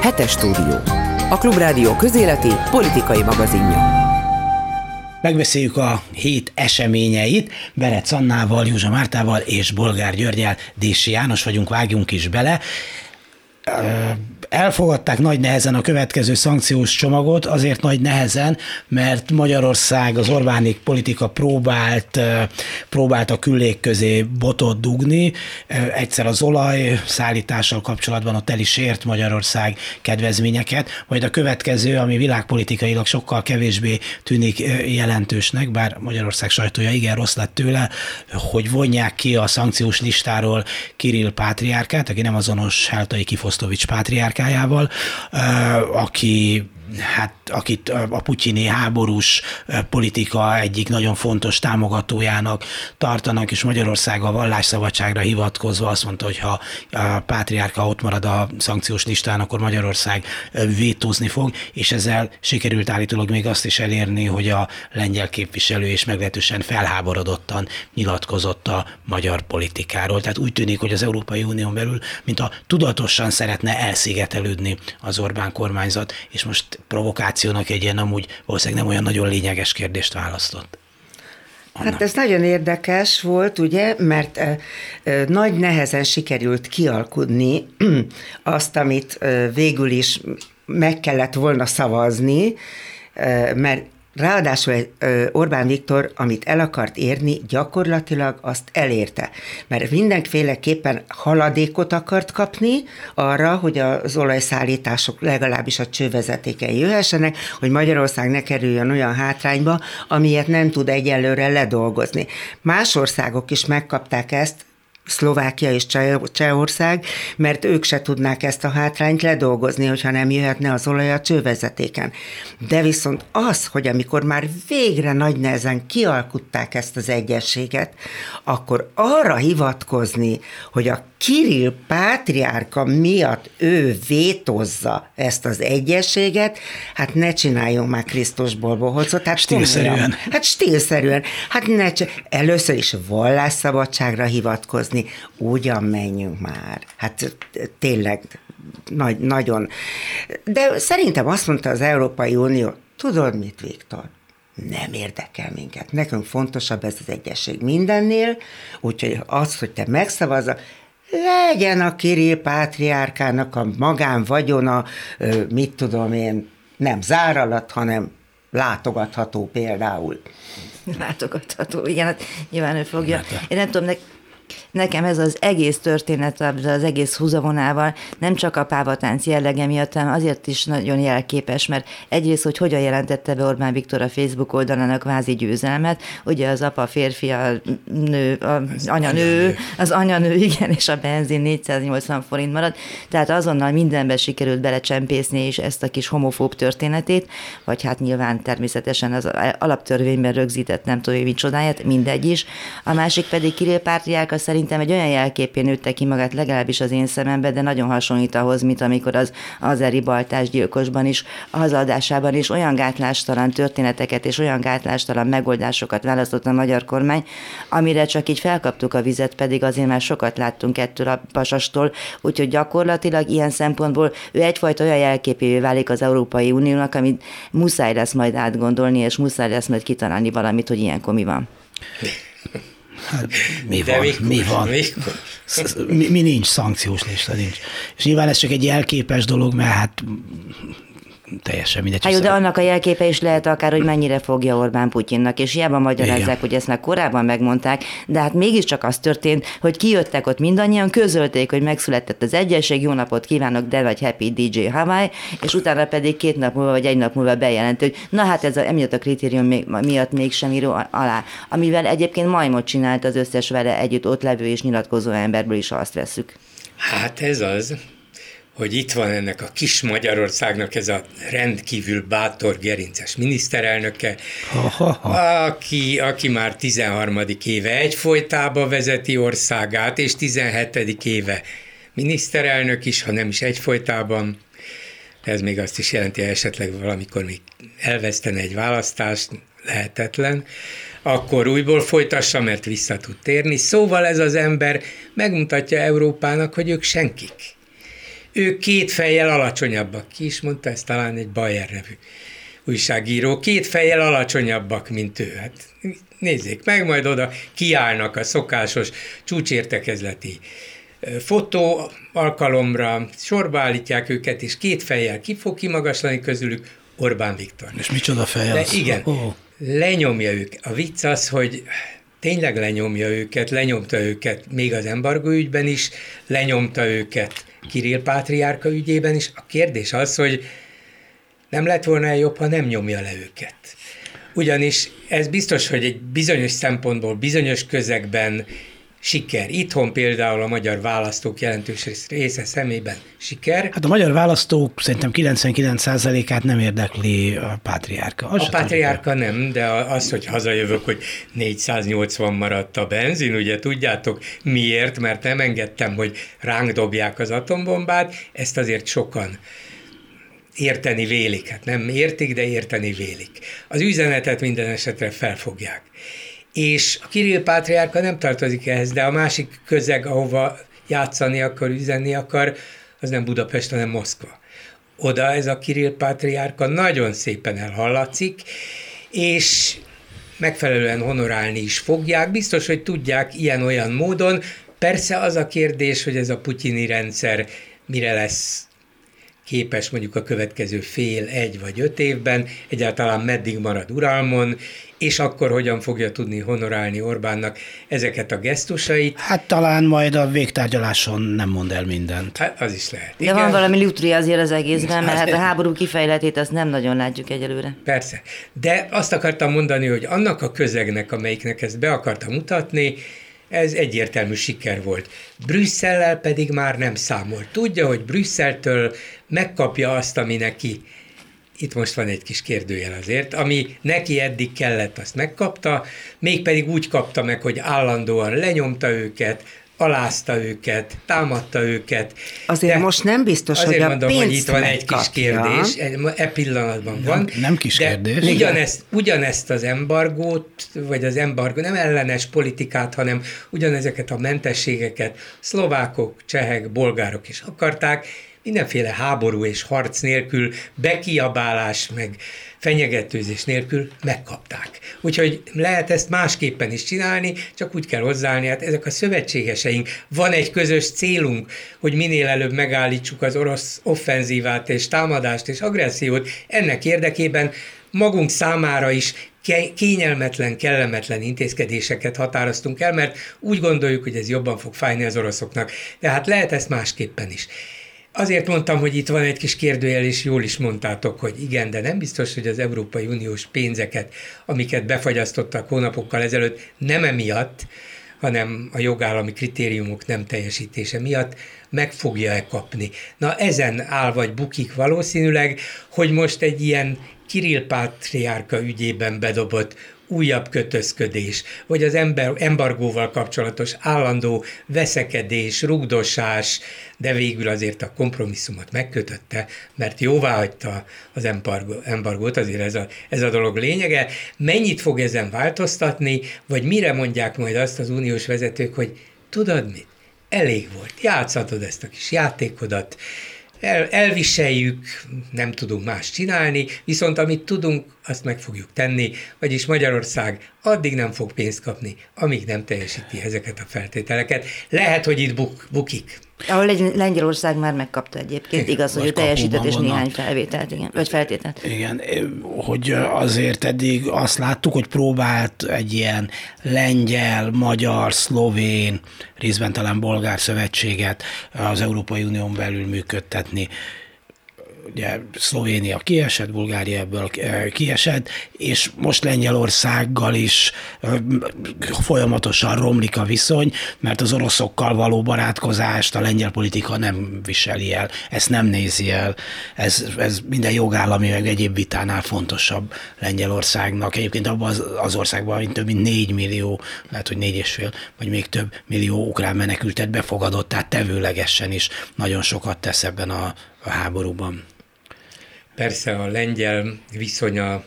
Hetes stúdió. A Klubrádió közéleti politikai magazinja. Megbeszéljük a hét eseményeit. Berec Annával, Józsa Mártával és Bolgár Györgyel, Dési János vagyunk, vágjunk is bele elfogadták nagy nehezen a következő szankciós csomagot, azért nagy nehezen, mert Magyarország az Orbánik politika próbált, próbált a küllék közé botot dugni. Egyszer az olaj szállítással kapcsolatban ott el is ért Magyarország kedvezményeket, majd a következő, ami világpolitikailag sokkal kevésbé tűnik jelentősnek, bár Magyarország sajtója igen rossz lett tőle, hogy vonják ki a szankciós listáról Kirill Pátriárkát, aki nem azonos Heltai Kifosztovics Pátriárkát, politikájával, aki hát akit a putyini háborús politika egyik nagyon fontos támogatójának tartanak, és Magyarország a vallásszabadságra hivatkozva azt mondta, hogy ha a pátriárka ott marad a szankciós listán, akkor Magyarország vétózni fog, és ezzel sikerült állítólag még azt is elérni, hogy a lengyel képviselő és meglehetősen felháborodottan nyilatkozott a magyar politikáról. Tehát úgy tűnik, hogy az Európai Unión belül, mint a tudatosan szeretne elszigetelődni az Orbán kormányzat, és most provokációnak egy ilyen amúgy valószínűleg nem olyan nagyon lényeges kérdést választott. Anna. Hát ez nagyon érdekes volt, ugye, mert ö, ö, nagy nehezen sikerült kialkudni azt, amit ö, végül is meg kellett volna szavazni, mert Ráadásul Orbán Viktor, amit el akart érni, gyakorlatilag azt elérte. Mert mindenféleképpen haladékot akart kapni arra, hogy az olajszállítások legalábbis a csővezetéken jöhessenek, hogy Magyarország ne kerüljön olyan hátrányba, amilyet nem tud egyelőre ledolgozni. Más országok is megkapták ezt, Szlovákia és Csehország, mert ők se tudnák ezt a hátrányt ledolgozni, hogyha nem jöhetne az olaj a csővezetéken. De viszont az, hogy amikor már végre nagy nehezen kialkutták ezt az egyességet, akkor arra hivatkozni, hogy a Kirill pátriárka miatt ő vétozza ezt az egyességet, hát ne csináljunk már Krisztusból bohocot. Hát stílszerűen. Hát stílszerűen. Hát ne először is vallásszabadságra hivatkozni, ugyan menjünk már. Hát tényleg nagy, nagyon. De szerintem azt mondta az Európai Unió, tudod mit, Viktor? nem érdekel minket. Nekünk fontosabb ez az egyesség mindennél, úgyhogy az, hogy te megszavazza, legyen a Kirill pátriárkának a magánvagyona, mit tudom én, nem záralat, hanem látogatható például. Látogatható, igen, hát nyilván ő fogja. Én nem tudom, Nekem ez az egész történet, az egész húzavonával nem csak a pávatánc jellege miatt, hanem azért is nagyon jelképes, mert egyrészt, hogy hogyan jelentette be Orbán Viktor a Facebook oldalán a kvázi győzelmet, ugye az apa férfi, a nő, az anya nő, az anya nő, igen, és a benzin 480 forint marad, tehát azonnal mindenbe sikerült belecsempészni és ezt a kis homofób történetét, vagy hát nyilván természetesen az alaptörvényben rögzített nem tudom, hogy csodáját, mindegy is. A másik pedig Kirill Pártriák szerintem egy olyan jelképén nőtte ki magát, legalábbis az én szememben, de nagyon hasonlít ahhoz, mint amikor az azeri baltás gyilkosban is, a hazaadásában is olyan gátlástalan történeteket és olyan gátlástalan megoldásokat választott a magyar kormány, amire csak így felkaptuk a vizet, pedig azért már sokat láttunk ettől a pasastól, úgyhogy gyakorlatilag ilyen szempontból ő egyfajta olyan jelképévé válik az Európai Uniónak, amit muszáj lesz majd átgondolni, és muszáj lesz majd kitalálni valamit, hogy ilyenkor mi van. Hát, mi De van? Mikor? Mi van? Mikor? Mi, mi nincs, szankciós lista nincs. És nyilván ez csak egy jelképes dolog, mert hát teljesen mindegy. Hát jó, de annak a jelképe is lehet akár, hogy mennyire fogja Orbán Putyinnak, és hiába magyarázzák, Igen. hogy ezt már korábban megmondták, de hát mégiscsak az történt, hogy kijöttek ott mindannyian, közölték, hogy megszületett az egyesség, jó napot kívánok, de vagy Happy DJ Hawaii, és utána pedig két nap múlva vagy egy nap múlva bejelent, hogy na hát ez a, emiatt a kritérium még, miatt mégsem író alá, amivel egyébként majmot csinált az összes vele együtt ott levő és nyilatkozó emberből is azt veszük. Hát ez az hogy itt van ennek a kis Magyarországnak ez a rendkívül bátor gerinces miniszterelnöke, aki, aki már 13. éve egyfolytába vezeti országát, és 17. éve miniszterelnök is, ha nem is egyfolytában. Ez még azt is jelenti, hogy esetleg valamikor még elvesztene egy választást, lehetetlen, akkor újból folytassa, mert vissza tud térni. Szóval ez az ember megmutatja Európának, hogy ők senkik Ő két fejjel alacsonyabbak. Ki is mondta ezt talán egy Bayer nevű újságíró. Két fejjel alacsonyabbak, mint ő. Hát nézzék meg, majd oda kiállnak a szokásos csúcsértekezleti fotó alkalomra, sorba állítják őket, és két fejjel ki fog kimagaslani közülük Orbán Viktor. És micsoda fej az? De igen, oh. lenyomja őket. A vicc az, hogy tényleg lenyomja őket, lenyomta őket még az embargó ügyben is, lenyomta őket Kirill Pátriárka ügyében is. A kérdés az, hogy nem lett volna jobb, ha nem nyomja le őket. Ugyanis ez biztos, hogy egy bizonyos szempontból, bizonyos közegben siker. Itthon például a magyar választók jelentős része szemében siker. Hát a magyar választók szerintem 99%-át nem érdekli a pátriárka. Az a pátriárka nem, de az, hogy hazajövök, hogy 480 maradt a benzin, ugye tudjátok miért, mert nem engedtem, hogy ránk dobják az atombombát, ezt azért sokan érteni vélik. Hát nem értik, de érteni vélik. Az üzenetet minden esetre felfogják és a Kirill Pátriárka nem tartozik ehhez, de a másik közeg, ahova játszani akar, üzenni akar, az nem Budapest, hanem Moszkva. Oda ez a Kirill Pátriárka nagyon szépen elhallatszik, és megfelelően honorálni is fogják. Biztos, hogy tudják ilyen-olyan módon. Persze az a kérdés, hogy ez a putyini rendszer mire lesz képes mondjuk a következő fél, egy vagy öt évben, egyáltalán meddig marad uralmon, és akkor hogyan fogja tudni honorálni Orbánnak ezeket a gesztusait. Hát talán majd a végtárgyaláson nem mond el mindent. Hát az is lehet. De Igen. van valami lutri azért az egészben, mert hát a háború kifejletét azt nem nagyon látjuk egyelőre. Persze. De azt akartam mondani, hogy annak a közegnek, amelyiknek ezt be akartam mutatni, ez egyértelmű siker volt. Brüsszellel pedig már nem számolt. Tudja, hogy Brüsszeltől megkapja azt, ami neki itt most van egy kis kérdőjel azért, ami neki eddig kellett, azt megkapta, mégpedig úgy kapta meg, hogy állandóan lenyomta őket, alázta őket, támadta őket. Azért de most nem biztos, azért hogy a mondom, pénzt hogy itt van egy kis kérdés, e pillanatban nem, van. Nem kis de kérdés. Ugyanezt, ugyanezt az embargót, vagy az embargó, nem ellenes politikát, hanem ugyanezeket a mentességeket szlovákok, csehek, bolgárok is akarták, mindenféle háború és harc nélkül, bekiabálás meg fenyegetőzés nélkül megkapták. Úgyhogy lehet ezt másképpen is csinálni, csak úgy kell hozzáállni, hát ezek a szövetségeseink. Van egy közös célunk, hogy minél előbb megállítsuk az orosz offenzívát és támadást és agressziót. Ennek érdekében magunk számára is kényelmetlen, kellemetlen intézkedéseket határoztunk el, mert úgy gondoljuk, hogy ez jobban fog fájni az oroszoknak. De hát lehet ezt másképpen is. Azért mondtam, hogy itt van egy kis kérdőjel, és jól is mondtátok, hogy igen, de nem biztos, hogy az Európai Uniós pénzeket, amiket befagyasztottak hónapokkal ezelőtt, nem emiatt, hanem a jogállami kritériumok nem teljesítése miatt meg fogja-e kapni. Na ezen áll vagy bukik valószínűleg, hogy most egy ilyen Kirill Pátriárka ügyében bedobott újabb kötözködés, vagy az ember, embargóval kapcsolatos állandó veszekedés, rugdosás, de végül azért a kompromisszumot megkötötte, mert jóvá hagyta az embargó, embargót, azért ez a, ez a dolog lényege. Mennyit fog ezen változtatni, vagy mire mondják majd azt az uniós vezetők, hogy tudod mit? Elég volt, játszhatod ezt a kis játékodat, el, elviseljük, nem tudunk más csinálni, viszont amit tudunk, azt meg fogjuk tenni, vagyis Magyarország addig nem fog pénzt kapni, amíg nem teljesíti ezeket a feltételeket. Lehet, hogy itt buk, bukik. Ahol egy Lengyelország már megkapta egyébként, igen, igaz, hogy ő teljesített és néhány felvételt, igen, vagy feltételt. Igen, hogy azért eddig azt láttuk, hogy próbált egy ilyen lengyel, magyar, szlovén, részben talán bolgár szövetséget az Európai Unión belül működtetni ugye Szlovénia kiesett, Bulgária ebből eh, kiesett, és most Lengyelországgal is eh, folyamatosan romlik a viszony, mert az oroszokkal való barátkozást a lengyel politika nem viseli el, ezt nem nézi el. Ez, ez minden jogállami, meg egyéb vitánál fontosabb Lengyelországnak. Egyébként abban az, az országban több mint négy millió, lehet, hogy négy és fél, vagy még több millió ukrán menekültet befogadott, tehát tevőlegesen is nagyon sokat tesz ebben a, a háborúban. Persze a lengyel viszonya,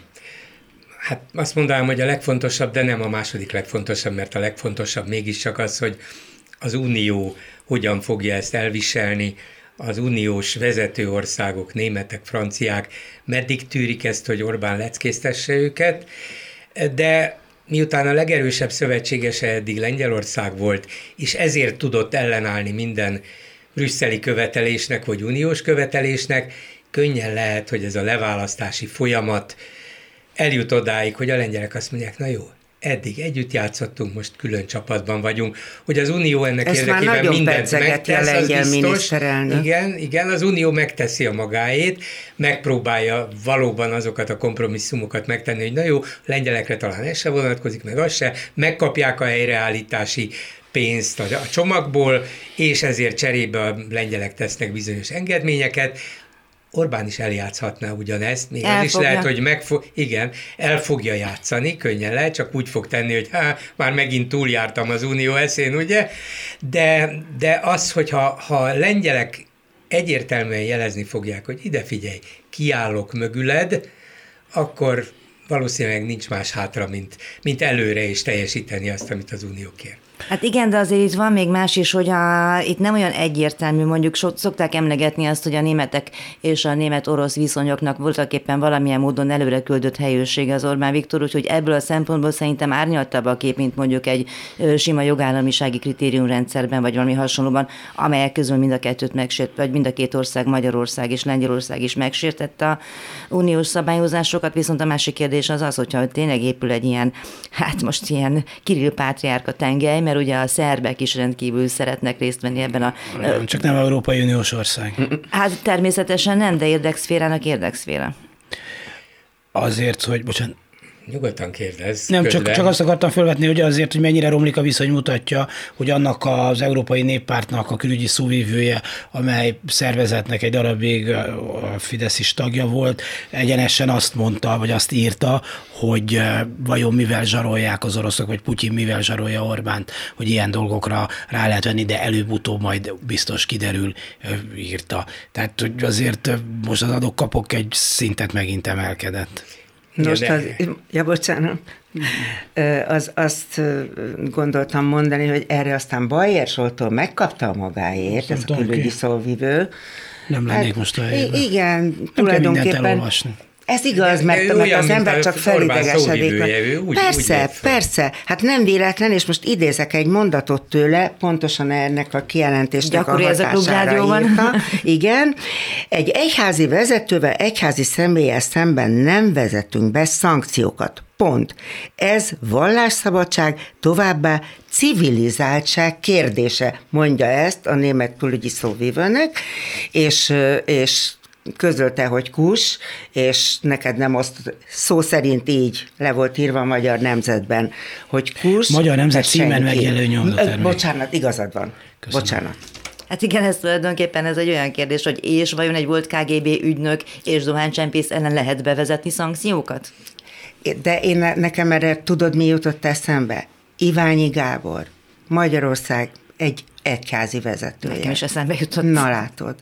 hát azt mondanám, hogy a legfontosabb, de nem a második legfontosabb, mert a legfontosabb mégiscsak az, hogy az Unió hogyan fogja ezt elviselni, az uniós vezető országok, németek, franciák meddig tűrik ezt, hogy Orbán leckésztesse őket, de miután a legerősebb szövetségese eddig Lengyelország volt, és ezért tudott ellenállni minden brüsszeli követelésnek vagy uniós követelésnek, könnyen lehet, hogy ez a leválasztási folyamat eljut odáig, hogy a lengyelek azt mondják, na jó, eddig együtt játszottunk, most külön csapatban vagyunk, hogy az Unió ennek Ezt érdekében mindent megtesz, a lengyel miniszterelnök. Igen, igen, az Unió megteszi a magáét, megpróbálja valóban azokat a kompromisszumokat megtenni, hogy na jó, lengyelekre talán ez se vonatkozik, meg az se, megkapják a helyreállítási pénzt a, csomagból, és ezért cserébe a lengyelek tesznek bizonyos engedményeket, Orbán is eljátszhatná ugyanezt, még el az is lehet, hogy meg fog, igen, el fogja játszani, könnyen lehet, csak úgy fog tenni, hogy há, már megint túljártam az unió eszén, ugye? De, de az, hogyha ha lengyelek egyértelműen jelezni fogják, hogy ide figyelj, kiállok mögüled, akkor valószínűleg nincs más hátra, mint, mint előre és teljesíteni azt, amit az Unió kér. Hát igen, de azért itt van még más is, hogy a, itt nem olyan egyértelmű, mondjuk so, szokták emlegetni azt, hogy a németek és a német-orosz viszonyoknak voltak éppen valamilyen módon előre küldött helyőrsége az Orbán Viktor, úgyhogy ebből a szempontból szerintem árnyaltabb a kép, mint mondjuk egy sima jogállamisági kritériumrendszerben, vagy valami hasonlóban, amelyek közül mind a kettőt megsért, vagy mind a két ország, Magyarország és Lengyelország is megsértette a uniós szabályozásokat, viszont a másik kérdés az az, hogyha tényleg épül egy ilyen, hát most ilyen Kirill Pátriárka tengely, mert ugye a szerbek is rendkívül szeretnek részt venni ebben a... Csak nem Európai Uniós ország. Hát természetesen nem, de érdekszférának érdekszféra. Azért, hogy, bocsánat, Nyugodtan kérdez. Nem, csak, csak azt akartam felvetni, hogy azért, hogy mennyire romlik a viszony mutatja, hogy annak az Európai Néppártnak a külügyi szóvívője, amely szervezetnek egy darabig a Fidesz is tagja volt, egyenesen azt mondta, vagy azt írta, hogy vajon mivel zsarolják az oroszok, vagy Putyin mivel zsarolja Orbánt, hogy ilyen dolgokra rá lehet venni, de előbb-utóbb majd biztos kiderül, írta. Tehát hogy azért most az adok-kapok egy szintet megint emelkedett. Most az, ja, bocsánat, az, azt gondoltam mondani, hogy erre aztán Bajer Zsoltól megkapta a magáért, ez a külügyi szóvivő. Nem lennék hát, most a helyben. Igen, Nem tulajdonképpen. Ez igaz, mert, ő mert olyan, az ember csak felidegesedik. Persze, úgy persze. Hát nem véletlen, és most idézek egy mondatot tőle, pontosan ennek a kijelentésnek Gyakori a hatására ez a írta. Igen. Egy egyházi vezetővel, egyházi személlyel szemben nem vezetünk be szankciókat. Pont. Ez vallásszabadság, továbbá civilizáltság kérdése, mondja ezt a német külügyi szóvívőnek, és, és közölte, hogy kus, és neked nem azt szó szerint így le volt írva a Magyar Nemzetben, hogy kus. Magyar Nemzet címen megjelölő nyomdatermék. Bocsánat, igazad van. Köszönöm. Bocsánat. Hát igen, ez tulajdonképpen ez egy olyan kérdés, hogy és vajon egy volt KGB ügynök és dohánycsempész ellen lehet bevezetni szankciókat? De én nekem erre tudod, mi jutott eszembe? Iványi Gábor, Magyarország egy egyházi vezetője. Nekem is eszembe jutott. Na látod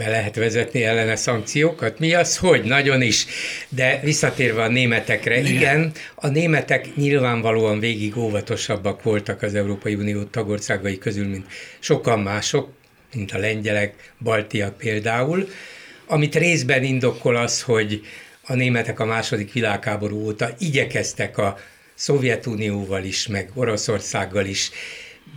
be lehet vezetni ellene szankciókat. Mi az, hogy? Nagyon is. De visszatérve a németekre, igen, igen a németek nyilvánvalóan végig óvatosabbak voltak az Európai Unió tagországai közül, mint sokan mások, mint a lengyelek, baltiak például, amit részben indokol az, hogy a németek a második világháború óta igyekeztek a Szovjetunióval is, meg Oroszországgal is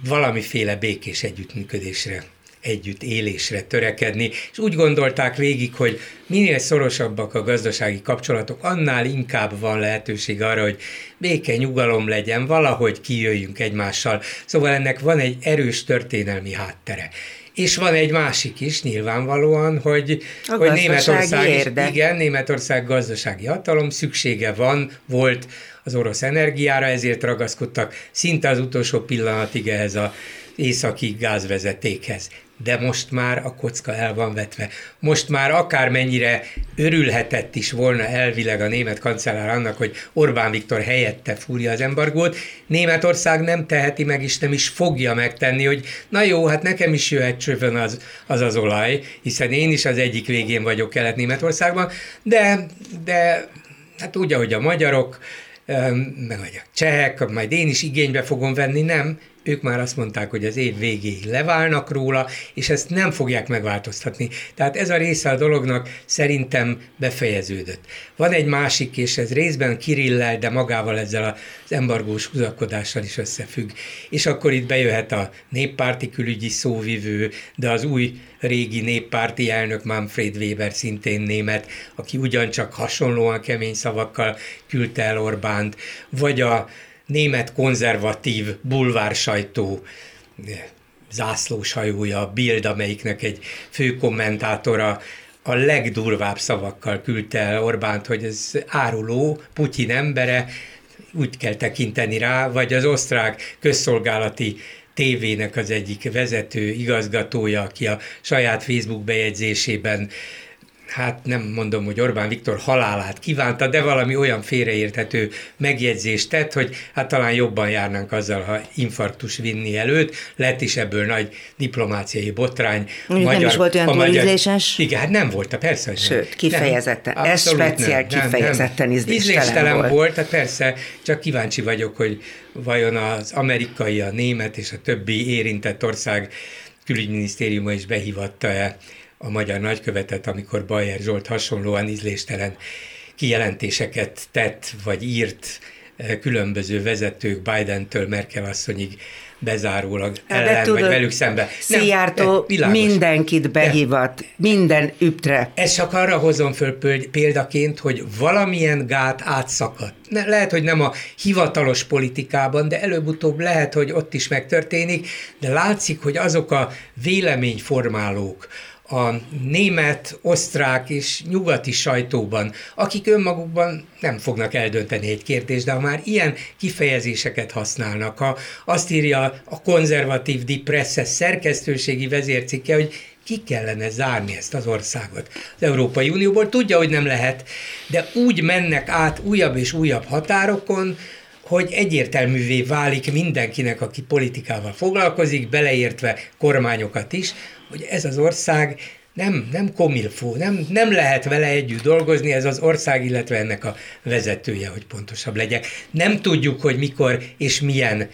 valamiféle békés együttműködésre együtt élésre törekedni, és úgy gondolták végig, hogy minél szorosabbak a gazdasági kapcsolatok, annál inkább van lehetőség arra, hogy béke, nyugalom legyen, valahogy kijöjjünk egymással. Szóval ennek van egy erős történelmi háttere. És van egy másik is nyilvánvalóan, hogy, hogy Németország, is, igen, Németország gazdasági hatalom, szüksége van, volt az orosz energiára, ezért ragaszkodtak szinte az utolsó pillanatig ehhez a északi gázvezetékhez de most már a kocka el van vetve. Most már akármennyire örülhetett is volna elvileg a német kancellár annak, hogy Orbán Viktor helyette fúrja az embargót, Németország nem teheti meg, és nem is fogja megtenni, hogy na jó, hát nekem is jöhet csövön az, az az olaj, hiszen én is az egyik végén vagyok Kelet-Németországban, de, de hát úgy, ahogy a magyarok, meg a csehek, majd én is igénybe fogom venni, nem, ők már azt mondták, hogy az év végéig leválnak róla, és ezt nem fogják megváltoztatni. Tehát ez a része a dolognak szerintem befejeződött. Van egy másik, és ez részben Kirillel, de magával ezzel az embargós húzakodással is összefügg. És akkor itt bejöhet a néppárti külügyi szóvivő, de az új régi néppárti elnök Manfred Weber szintén német, aki ugyancsak hasonlóan kemény szavakkal küldte el Orbánt, vagy a német konzervatív bulvársajtó zászlós hajója, Bild, amelyiknek egy fő kommentátora a legdurvább szavakkal küldte el Orbánt, hogy ez áruló, Putyin embere, úgy kell tekinteni rá, vagy az osztrák közszolgálati tévének az egyik vezető igazgatója, aki a saját Facebook bejegyzésében hát nem mondom, hogy Orbán Viktor halálát kívánta, de valami olyan félreérthető megjegyzést tett, hogy hát talán jobban járnánk azzal, ha infarktus vinni előtt. Lett is ebből nagy diplomáciai botrány. Mondjuk magyar, nem is volt olyan magyar, ízléses. Igen, hát nem volt, persze. Hogy Sőt, nem. kifejezetten. Nem, ez speciál nem, kifejezetten nem, ízléstelen, ízléstelen volt. volt. Tehát persze, csak kíváncsi vagyok, hogy vajon az amerikai, a német és a többi érintett ország külügyminisztériuma is behívatta-e a magyar nagykövetet, amikor Bajer Zsolt hasonlóan ízléstelen kijelentéseket tett, vagy írt eh, különböző vezetők Biden-től Merkel asszonyig bezárólag ellen, tudod, vagy velük szembe. Szijjártó eh, mindenkit behívat, de, minden üptre. Ez csak arra hozom föl példaként, hogy valamilyen gát átszakadt. Ne, lehet, hogy nem a hivatalos politikában, de előbb-utóbb lehet, hogy ott is megtörténik, de látszik, hogy azok a véleményformálók, a német, osztrák és nyugati sajtóban, akik önmagukban nem fognak eldönteni egy kérdést, de ha már ilyen kifejezéseket használnak, ha azt írja a konzervatív Dipresses szerkesztőségi vezércikke, hogy ki kellene zárni ezt az országot az Európai Unióból. Tudja, hogy nem lehet, de úgy mennek át újabb és újabb határokon, hogy egyértelművé válik mindenkinek, aki politikával foglalkozik, beleértve kormányokat is, hogy ez az ország nem, nem komilfó, nem, nem lehet vele együtt dolgozni, ez az ország, illetve ennek a vezetője, hogy pontosabb legyek. Nem tudjuk, hogy mikor és milyen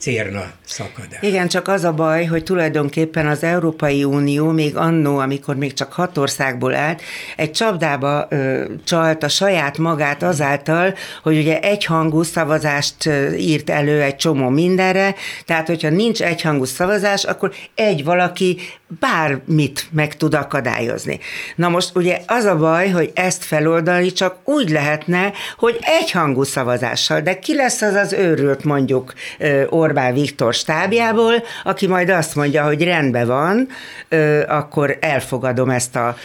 cérna szakad el. Igen, csak az a baj, hogy tulajdonképpen az Európai Unió még annó, amikor még csak hat országból állt, egy csapdába ö, csalt a saját magát azáltal, hogy ugye egyhangú szavazást írt elő egy csomó mindenre, tehát hogyha nincs egyhangú szavazás, akkor egy valaki bármit meg tud akadályozni. Na most ugye az a baj, hogy ezt feloldani csak úgy lehetne, hogy egyhangú szavazással, de ki lesz az az őrült mondjuk Orbán Viktor stábjából, aki majd azt mondja, hogy rendben van, akkor elfogadom ezt a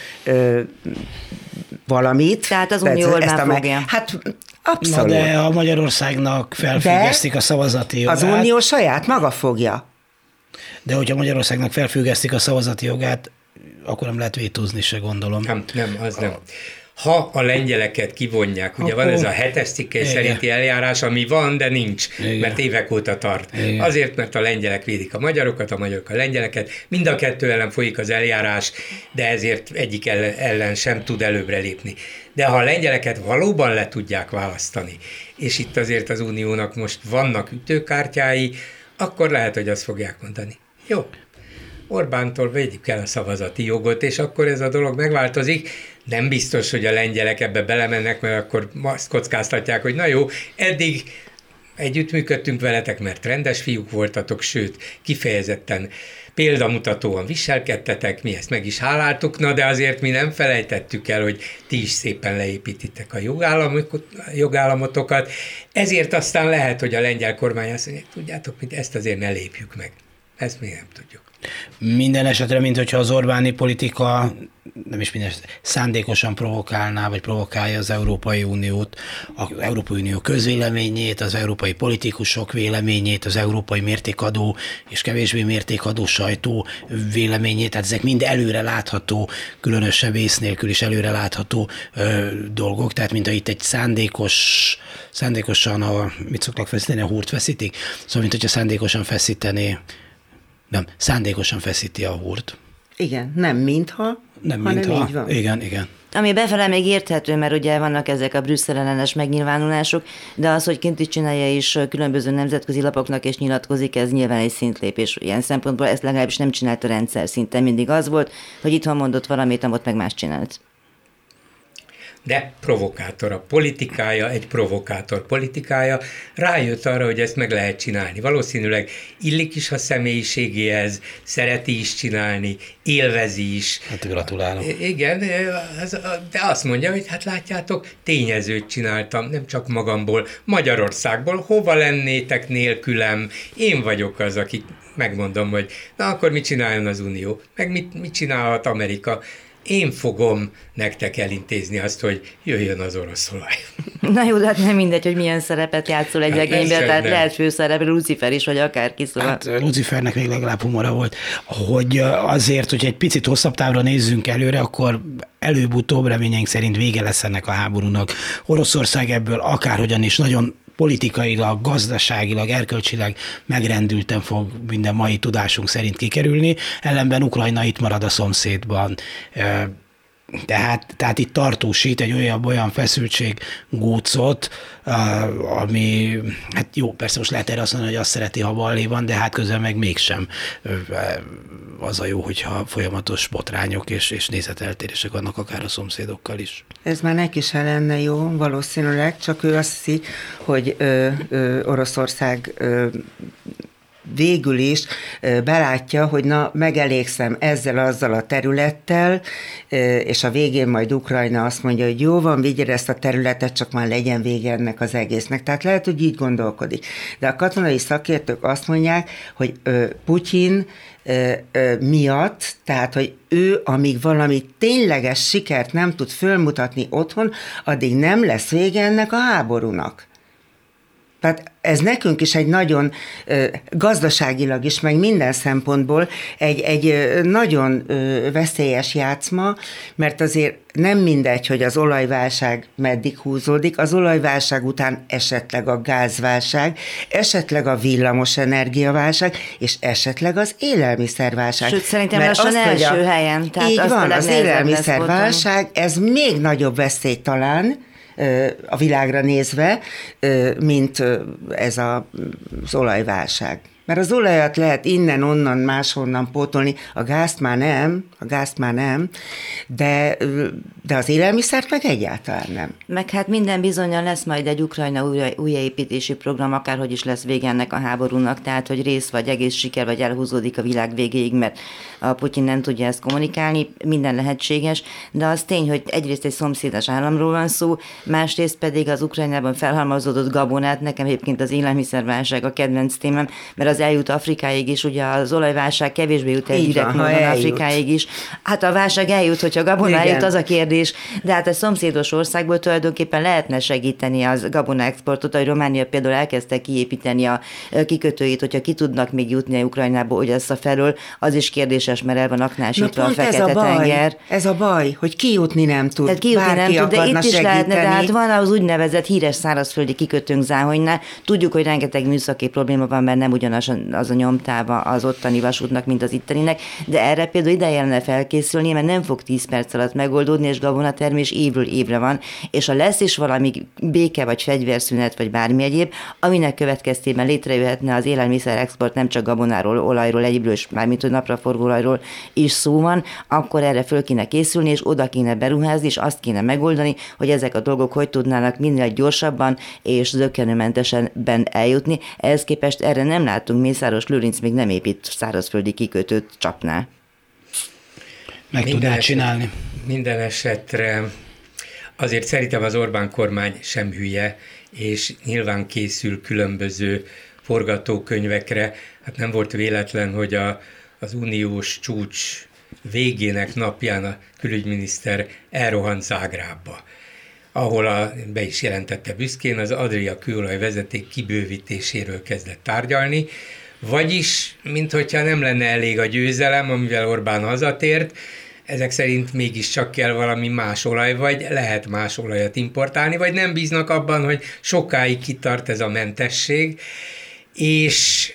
valamit. Tehát az Unió Orbán fogja. Hát abszolút. Na de a Magyarországnak felfüggesztik de a szavazati jogát. Az Unió saját maga fogja. De hogyha Magyarországnak felfüggesztik a szavazati jogát, akkor nem lehet vétózni se, gondolom. Nem, nem, az nem. Ha a lengyeleket kivonják, ugye akkor... van ez a hetes cikkely szerinti eljárás, ami van, de nincs, Igen. mert évek óta tart. Igen. Azért, mert a lengyelek védik a magyarokat, a magyarok a lengyeleket, mind a kettő ellen folyik az eljárás, de ezért egyik ellen sem tud előbbre lépni. De ha a lengyeleket valóban le tudják választani, és itt azért az uniónak most vannak ütőkártyái, akkor lehet, hogy azt fogják mondani. Jó, Orbántól vegyük el a szavazati jogot, és akkor ez a dolog megváltozik. Nem biztos, hogy a lengyelek ebbe belemennek, mert akkor azt kockáztatják, hogy na jó, eddig együttműködtünk veletek, mert rendes fiúk voltatok, sőt, kifejezetten példamutatóan viselkedtetek, mi ezt meg is háláltuk, na de azért mi nem felejtettük el, hogy ti is szépen leépítitek a jogállamotokat, ezért aztán lehet, hogy a lengyel kormány azt mondja, tudjátok, mit ezt azért ne lépjük meg. Ezt mi nem tudjuk. Minden esetre, mint hogyha az Orbáni politika nem is minden szándékosan provokálná, vagy provokálja az Európai Uniót, az Európai Unió közvéleményét, az európai politikusok véleményét, az európai mértékadó és kevésbé mértékadó sajtó véleményét, tehát ezek mind előre látható, különösebb ész nélkül is előre látható ö, dolgok, tehát mint itt egy szándékos, szándékosan a, mit szoktak feszíteni, a húrt feszítik, szóval mint hogyha szándékosan feszítené nem, szándékosan feszíti a húrt. Igen, nem mintha, nem mintha. Igen, igen. Ami befele még érthető, mert ugye vannak ezek a Brüsszel ellenes megnyilvánulások, de az, hogy kint is csinálja is különböző nemzetközi lapoknak és nyilatkozik, ez nyilván egy szintlépés. Ilyen szempontból ezt legalábbis nem csinálta rendszer szinten. Mindig az volt, hogy itthon mondott valamit, amit meg más csinált de provokátor a politikája, egy provokátor politikája, rájött arra, hogy ezt meg lehet csinálni. Valószínűleg illik is a személyiségéhez, szereti is csinálni, élvezi is. Hát gratulálok. Igen, de azt mondja, hogy hát látjátok, tényezőt csináltam, nem csak magamból, Magyarországból, hova lennétek nélkülem, én vagyok az, aki megmondom, hogy na akkor mit csináljon az Unió, meg mit, mit csinálhat Amerika, én fogom nektek elintézni azt, hogy jöjjön az orosz olaj. Na jó, de hát nem mindegy, hogy milyen szerepet játszol egy hát regényben, tehát nem. lehet főszerep, Lucifer is, vagy akárki szóval. Hát Lucifernek még legalább humora volt, hogy azért, hogy egy picit hosszabb távra nézzünk előre, akkor előbb-utóbb reményeink szerint vége lesz ennek a háborúnak. Oroszország ebből akárhogyan is nagyon politikailag, gazdaságilag, erkölcsileg megrendülten fog minden mai tudásunk szerint kikerülni, ellenben Ukrajna itt marad a szomszédban tehát, tehát itt tartósít egy olyan, olyan feszültség gócot, ami, hát jó, persze most lehet erre azt mondani, hogy azt szereti, ha ballé van, de hát közben meg mégsem az a jó, hogyha folyamatos botrányok és, és nézeteltérések vannak akár a szomszédokkal is. Ez már neki se lenne jó, valószínűleg, csak ő azt hiszi, hogy ö, ö, Oroszország ö, végül is belátja, hogy na, megelégszem ezzel, azzal a területtel, és a végén majd Ukrajna azt mondja, hogy jó van, vigyél ezt a területet, csak már legyen vége ennek az egésznek. Tehát lehet, hogy így gondolkodik. De a katonai szakértők azt mondják, hogy Putyin miatt, tehát, hogy ő, amíg valami tényleges sikert nem tud fölmutatni otthon, addig nem lesz vége ennek a háborúnak. Tehát ez nekünk is egy nagyon gazdaságilag is, meg minden szempontból egy, egy nagyon veszélyes játszma, mert azért nem mindegy, hogy az olajválság meddig húzódik, az olajválság után esetleg a gázválság, esetleg a villamos energiaválság, és esetleg az élelmiszerválság. Sőt, szerintem Mert lassan azt, első a, helyen. Tehát így van, az élelmiszerválság, ez még nagyobb veszély talán, a világra nézve, mint ez az olajválság. Mert az olajat lehet innen, onnan, máshonnan pótolni, a gázt már nem, a gázt már nem, de, de az élelmiszert meg egyáltalán nem. Meg hát minden bizonyan lesz majd egy Ukrajna újra, újjáépítési program, akárhogy is lesz vége ennek a háborúnak, tehát hogy rész vagy egész siker, vagy elhúzódik a világ végéig, mert a Putyin nem tudja ezt kommunikálni, minden lehetséges, de az tény, hogy egyrészt egy szomszédos államról van szó, másrészt pedig az Ukrajnában felhalmozódott gabonát, nekem egyébként az élelmiszerválság a kedvenc témám, mert az eljut Afrikáig is, ugye az olajválság kevésbé jut el direkt módon Afrikáig is. Hát a válság eljut, hogyha gabona eljut, az a kérdés, de hát a szomszédos országból tulajdonképpen lehetne segíteni az gabona exportot, hogy Románia például elkezdte kiépíteni a kikötőit, hogyha ki tudnak még jutni a Ukrajnába, hogy ezt a felől, az is kérdéses, mert el van aknásítva a Fekete-tenger. Ez a baj, hogy kijutni nem tud. Tehát kijutni Bárki nem tud, de itt is segíteni. lehetne, de hát van az úgynevezett híres szárazföldi kikötőnk Záhonynál. Tudjuk, hogy rengeteg műszaki probléma van, mert nem ugyanaz az a nyomtáva az ottani vasútnak, mint az itteninek, de erre például ide jelenne felkészülni, mert nem fog 10 perc alatt megoldódni, és gabonatermés évről évre van, és ha lesz is valami béke, vagy fegyverszünet, vagy bármi egyéb, aminek következtében létrejöhetne az élelmiszer export nem csak gabonáról, olajról, egyébről, és mármint hogy napraforgóolajról is szó van, akkor erre föl kéne készülni, és oda kéne beruházni, és azt kéne megoldani, hogy ezek a dolgok hogy tudnának minél gyorsabban és zökkenőmentesen eljutni. Ehhez képest erre nem látunk Mészáros Lőrinc még nem épít szárazföldi kikötőt csapnál. Meg minden tudná csinálni. Minden esetre azért szerintem az Orbán kormány sem hülye, és nyilván készül különböző forgatókönyvekre. Hát nem volt véletlen, hogy a, az uniós csúcs végének napján a külügyminiszter elrohant Zágrábba ahol a, be is jelentette büszkén, az Adria kőolaj vezeték kibővítéséről kezdett tárgyalni, vagyis, minthogyha nem lenne elég a győzelem, amivel Orbán hazatért, ezek szerint mégiscsak kell valami más olaj, vagy lehet más olajat importálni, vagy nem bíznak abban, hogy sokáig kitart ez a mentesség, és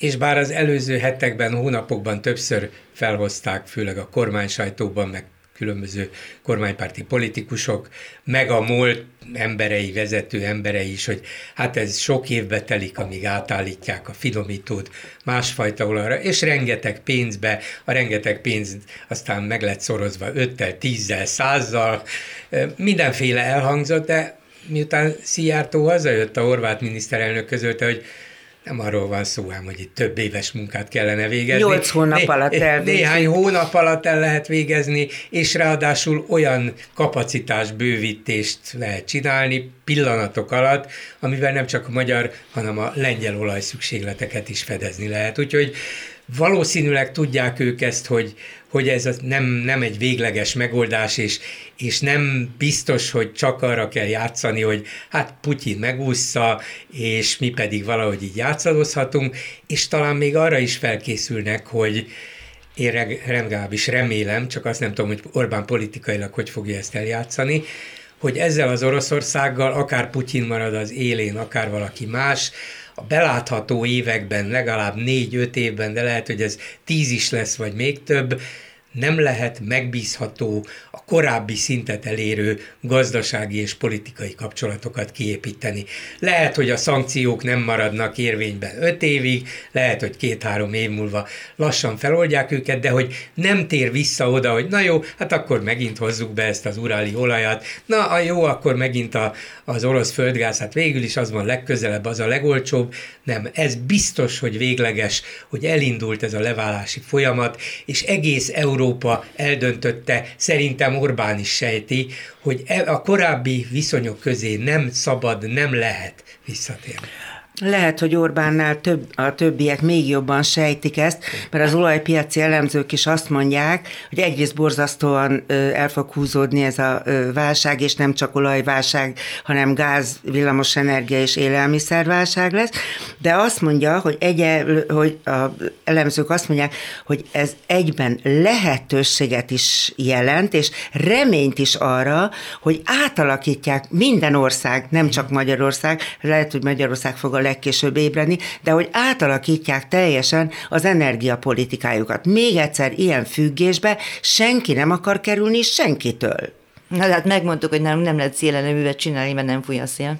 és bár az előző hetekben, hónapokban többször felhozták, főleg a kormány sajtóban, meg különböző kormánypárti politikusok, meg a MOL emberei, vezető emberei is, hogy hát ez sok évbe telik, amíg átállítják a finomítót másfajta olajra, és rengeteg pénzbe, a rengeteg pénz aztán meg lett szorozva öttel, tízzel, százzal, mindenféle elhangzott, de miután Szijjártó hazajött, a horvát miniszterelnök közölte, hogy nem arról van szó ám, hogy itt több éves munkát kellene végezni. Nyolc hónap né- alatt elvégezni. Néhány hónap alatt el lehet végezni, és ráadásul olyan kapacitás bővítést lehet csinálni pillanatok alatt, amivel nem csak a magyar, hanem a lengyel olajszükségleteket is fedezni lehet. Úgyhogy valószínűleg tudják ők ezt, hogy, hogy ez nem, nem egy végleges megoldás, és, és nem biztos, hogy csak arra kell játszani, hogy hát Putyin megúszza, és mi pedig valahogy így játszadozhatunk, és talán még arra is felkészülnek, hogy én legalábbis remélem, csak azt nem tudom, hogy Orbán politikailag hogy fogja ezt eljátszani, hogy ezzel az Oroszországgal akár Putyin marad az élén, akár valaki más, a belátható években, legalább négy-öt évben, de lehet, hogy ez tíz is lesz, vagy még több, nem lehet megbízható, a korábbi szintet elérő gazdasági és politikai kapcsolatokat kiépíteni. Lehet, hogy a szankciók nem maradnak érvényben öt évig, lehet, hogy két-három év múlva lassan feloldják őket, de hogy nem tér vissza oda, hogy na jó, hát akkor megint hozzuk be ezt az uráli olajat, na a jó, akkor megint a, az orosz földgáz, hát végül is az van legközelebb, az a legolcsóbb, nem, ez biztos, hogy végleges, hogy elindult ez a leválási folyamat, és egész Európa eldöntötte, szerintem Orbán is sejti, hogy e, a korábbi viszonyok közé nem szabad, nem lehet visszatérni. Lehet, hogy Orbánnál több, a többiek még jobban sejtik ezt, mert az olajpiaci elemzők is azt mondják, hogy egyrészt borzasztóan el fog húzódni ez a válság, és nem csak olajválság, hanem gáz, villamos energia és élelmiszerválság lesz, de azt mondja, hogy, egyel, hogy a elemzők azt mondják, hogy ez egyben lehetőséget is jelent, és reményt is arra, hogy átalakítják minden ország, nem csak Magyarország, lehet, hogy Magyarország fog a legkésőbb ébredni, de hogy átalakítják teljesen az energiapolitikájukat. Még egyszer ilyen függésbe senki nem akar kerülni senkitől. Na, hát megmondtuk, hogy nem, nem lehet széleleművet csinálni, mert nem fúj a szél.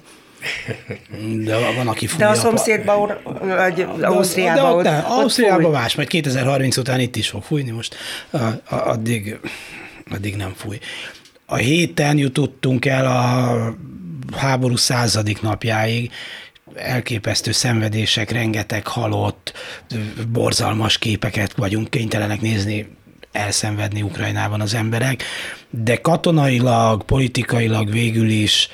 De van, aki fújja. De a szomszédban, vagy Ausztriában. De, de, Ausztriában más, majd 2030 után itt is fog fújni, most addig, addig nem fúj. A héten jutottunk el a háború századik napjáig, elképesztő szenvedések, rengeteg halott, borzalmas képeket vagyunk kénytelenek nézni, elszenvedni Ukrajnában az emberek, de katonailag, politikailag végül is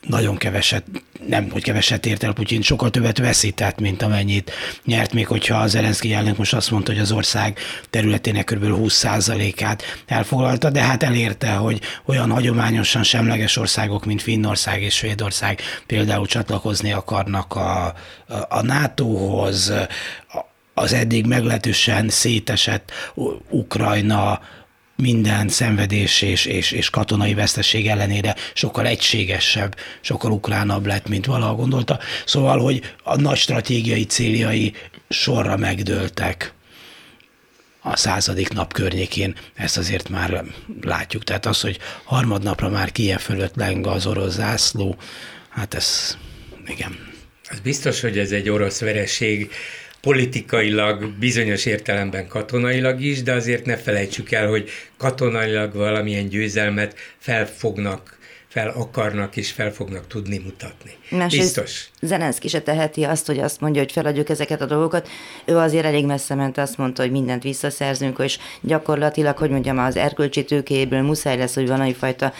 nagyon keveset, nem hogy keveset ért el Putyin, sokkal többet veszített, mint amennyit nyert, még hogyha az Zelenszky elnök most azt mondta, hogy az ország területének kb. 20%-át elfoglalta, de hát elérte, hogy olyan hagyományosan semleges országok, mint Finnország és Svédország például csatlakozni akarnak a, a, a NATO-hoz, az eddig meglehetősen szétesett Ukrajna minden szenvedés és, és, és katonai veszteség ellenére sokkal egységesebb, sokkal ukránabb lett, mint valaha gondolta. Szóval, hogy a nagy stratégiai céljai sorra megdőltek a századik nap környékén, ezt azért már látjuk. Tehát az, hogy harmadnapra már Kiev fölött leng az orosz zászló, hát ez igen. Az biztos, hogy ez egy orosz vereség, politikailag, bizonyos értelemben katonailag is, de azért ne felejtsük el, hogy katonailag valamilyen győzelmet felfognak fel akarnak és fel fognak tudni mutatni. Más Biztos. Zelenszky se teheti azt, hogy azt mondja, hogy feladjuk ezeket a dolgokat. Ő azért elég messze ment, azt mondta, hogy mindent visszaszerzünk, és gyakorlatilag, hogy mondjam, az erkölcsi tőkéből muszáj lesz, hogy valami fajta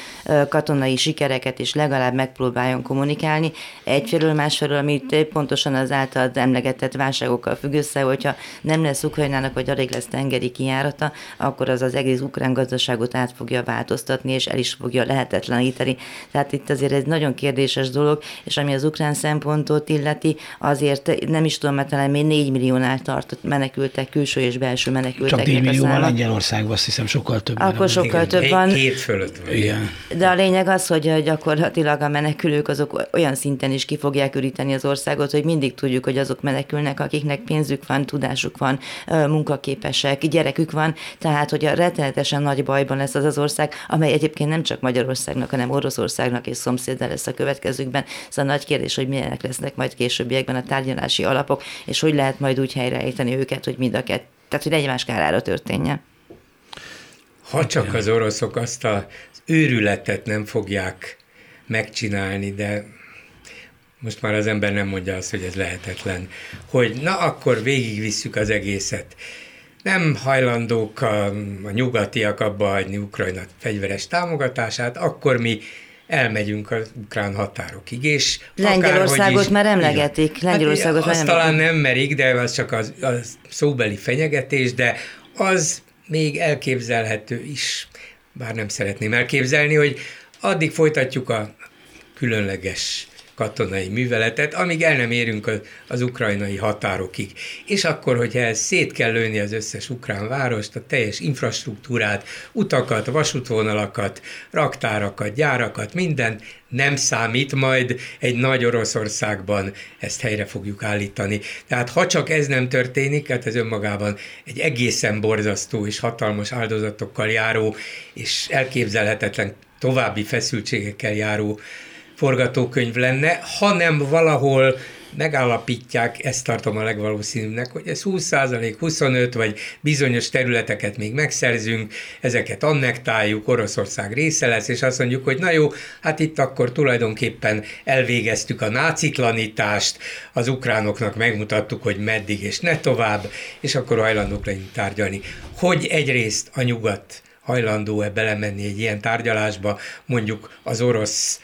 katonai sikereket is legalább megpróbáljon kommunikálni. Egyfelől, másfelől, amit pontosan az által emlegetett válságokkal függ össze, hogyha nem lesz Ukrajnának, vagy alig lesz tengeri kijárata, akkor az az egész ukrán gazdaságot át fogja változtatni, és el is fogja lehetetleníteni Tehát itt azért ez nagyon kérdéses dolog, és ami az ukrán szempontot illeti, azért nem is tudom, mert talán még 4 milliónál tartott menekültek, külső és belső menekültek. Csak 4 millió van Lengyelországban, azt hiszem sokkal több. Akkor sokkal több van. Két fölött van. Igen. De a lényeg az, hogy gyakorlatilag a menekülők azok olyan szinten is ki fogják üríteni az országot, hogy mindig tudjuk, hogy azok menekülnek, akiknek pénzük van, tudásuk van, munkaképesek, gyerekük van, tehát hogy a rettenetesen nagy bajban lesz az az ország, amely egyébként nem csak Magyarországnak, hanem Oroszországnak és szomszédra lesz a következőkben. Szóval nagy kérdés, hogy milyenek lesznek majd későbbiekben a tárgyalási alapok, és hogy lehet majd úgy helyreállítani őket, hogy mind a kett, tehát hogy egymás kárára történjen. Ha csak az oroszok azt az őrületet nem fogják megcsinálni, de most már az ember nem mondja azt, hogy ez lehetetlen, hogy na akkor végigvisszük az egészet. Nem hajlandók a, a nyugatiak abba hagyni Ukrajna fegyveres támogatását, akkor mi elmegyünk az ukrán határokig, és Lengyelországot is, már emlegetik. Hát Lengyelországot hát, azt már talán nem merik, de az csak az, az szóbeli fenyegetés, de az még elképzelhető is, bár nem szeretném elképzelni, hogy addig folytatjuk a különleges katonai műveletet, amíg el nem érünk az, az ukrajnai határokig. És akkor, hogyha szét kell lőni az összes ukrán várost, a teljes infrastruktúrát, utakat, vasútvonalakat, raktárakat, gyárakat, minden nem számít, majd egy nagy Oroszországban ezt helyre fogjuk állítani. Tehát ha csak ez nem történik, hát ez önmagában egy egészen borzasztó és hatalmas áldozatokkal járó, és elképzelhetetlen további feszültségekkel járó forgatókönyv lenne, hanem valahol megállapítják, ezt tartom a legvalószínűbbnek, hogy ez 20 25 vagy bizonyos területeket még megszerzünk, ezeket annektáljuk, Oroszország része lesz, és azt mondjuk, hogy na jó, hát itt akkor tulajdonképpen elvégeztük a náciklanítást, az ukránoknak megmutattuk, hogy meddig és ne tovább, és akkor hajlandók legyünk tárgyalni. Hogy egyrészt a nyugat hajlandó-e belemenni egy ilyen tárgyalásba, mondjuk az orosz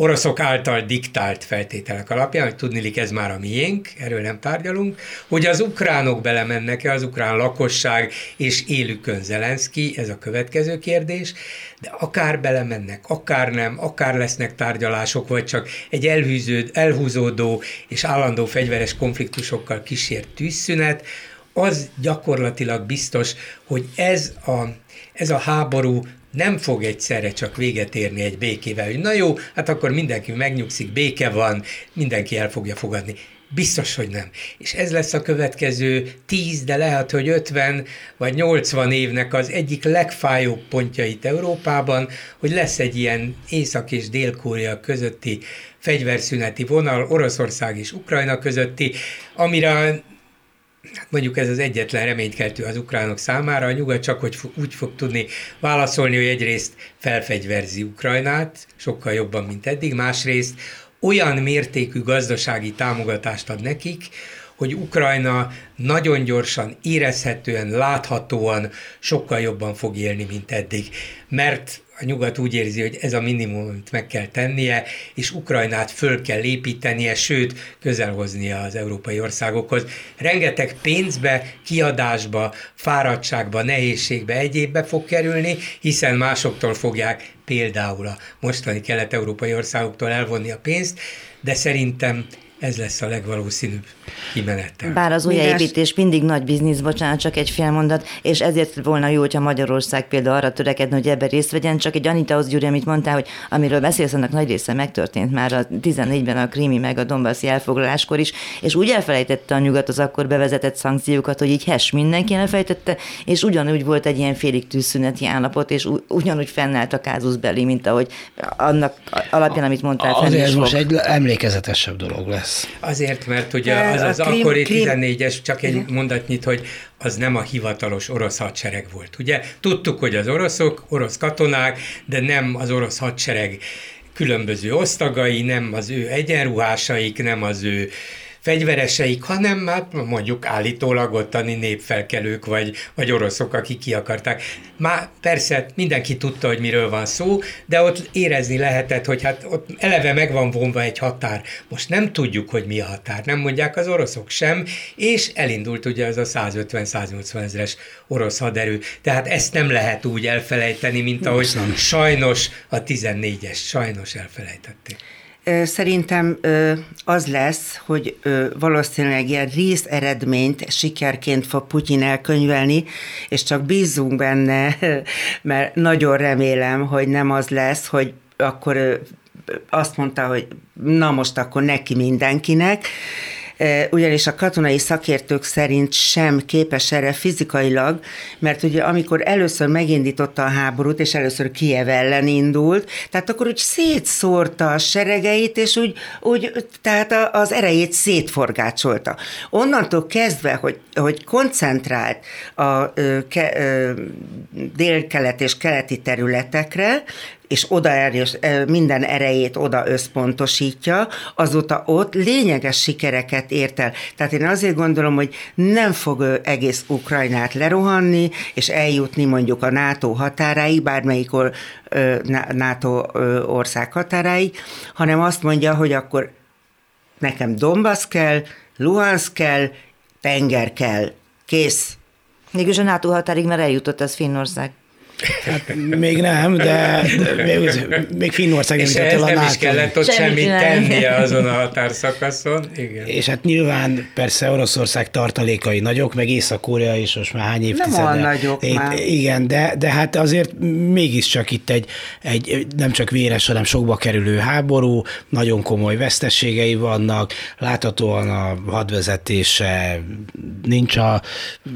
oroszok által diktált feltételek alapján, hogy tudnilik ez már a miénk, erről nem tárgyalunk, hogy az ukránok belemennek-e, az ukrán lakosság és élükön Zelenszky, ez a következő kérdés, de akár belemennek, akár nem, akár lesznek tárgyalások, vagy csak egy elhűződ, elhúzódó és állandó fegyveres konfliktusokkal kísért tűzszünet, az gyakorlatilag biztos, hogy ez a, ez a háború nem fog egyszerre csak véget érni egy békével, hogy na jó, hát akkor mindenki megnyugszik, béke van, mindenki el fogja fogadni. Biztos, hogy nem. És ez lesz a következő 10, de lehet, hogy 50 vagy 80 évnek az egyik legfájóbb pontjait Európában, hogy lesz egy ilyen Észak- és Dél-Korea közötti fegyverszüneti vonal, Oroszország és Ukrajna közötti, amire mondjuk ez az egyetlen reménykeltő az ukránok számára, a nyugat csak hogy úgy fog tudni válaszolni, hogy egyrészt felfegyverzi Ukrajnát, sokkal jobban, mint eddig, másrészt olyan mértékű gazdasági támogatást ad nekik, hogy Ukrajna nagyon gyorsan, érezhetően, láthatóan sokkal jobban fog élni, mint eddig. Mert a nyugat úgy érzi, hogy ez a minimum, meg kell tennie, és Ukrajnát föl kell építenie, sőt, közelhoznia az európai országokhoz. Rengeteg pénzbe, kiadásba, fáradtságba, nehézségbe, egyébbe fog kerülni, hiszen másoktól fogják például a mostani kelet-európai országoktól elvonni a pénzt, de szerintem ez lesz a legvalószínűbb kimenete. Bár az újjáépítés mindig nagy biznisz, bocsánat, csak egy fél mondat, és ezért volna jó, hogyha Magyarország például arra törekedne, hogy ebben részt vegyen, csak egy Anitahoz Gyuri, amit mondtál, hogy amiről beszélsz, annak nagy része megtörtént már a 14-ben a krími meg a Donbasszi elfoglaláskor is, és úgy elfelejtette a nyugat az akkor bevezetett szankciókat, hogy így hes mindenki elfelejtette, és ugyanúgy volt egy ilyen félig tűzszüneti állapot, és ugyanúgy fennállt a kázusz belé, mint ahogy annak alapján, amit mondtál. Azért ez most egy emlékezetesebb dolog lesz lesz. Azért, mert ugye az az krím, akkori krím... 14-es, csak egy mondatnyit, hogy az nem a hivatalos orosz hadsereg volt. Ugye tudtuk, hogy az oroszok, orosz katonák, de nem az orosz hadsereg különböző osztagai, nem az ő egyenruhásaik, nem az ő fegyvereseik, hanem már mondjuk állítólag ottani népfelkelők, vagy, vagy oroszok, akik ki akarták. Már persze mindenki tudta, hogy miről van szó, de ott érezni lehetett, hogy hát ott eleve meg van vonva egy határ. Most nem tudjuk, hogy mi a határ, nem mondják az oroszok sem, és elindult ugye az a 150-180 ezeres orosz haderő. Tehát ezt nem lehet úgy elfelejteni, mint ahogy sajnos a 14-es, sajnos elfelejtették. Szerintem az lesz, hogy valószínűleg ilyen rész eredményt sikerként fog Putyin elkönyvelni, és csak bízunk benne, mert nagyon remélem, hogy nem az lesz, hogy akkor azt mondta, hogy na most akkor neki mindenkinek, ugyanis a katonai szakértők szerint sem képes erre fizikailag, mert ugye amikor először megindította a háborút, és először Kiev ellen indult, tehát akkor úgy szétszórta a seregeit, és úgy, úgy tehát az erejét szétforgácsolta. Onnantól kezdve, hogy, hogy koncentrált a ke, dél-kelet és keleti területekre, és oda erős, minden erejét oda összpontosítja, azóta ott lényeges sikereket ért el. Tehát én azért gondolom, hogy nem fog egész Ukrajnát lerohanni, és eljutni mondjuk a NATO határáig, bármelyik NATO ország határáig, hanem azt mondja, hogy akkor nekem Donbass kell, Luhansk kell, tenger kell, kész. Mégis a NATO határig már eljutott az Finnország. Hát még nem, de, de még, még Finnország nem jutott el a nem is kellett ott semmit tennie azon a határszakaszon. Igen. És hát nyilván persze Oroszország tartalékai nagyok, meg Észak-Korea is most már hány évtizede. Nem olyan nagyok itt, már. Igen, de, de hát azért mégiscsak itt egy, egy nem csak véres, hanem sokba kerülő háború, nagyon komoly veszteségei vannak, láthatóan a hadvezetése nincs a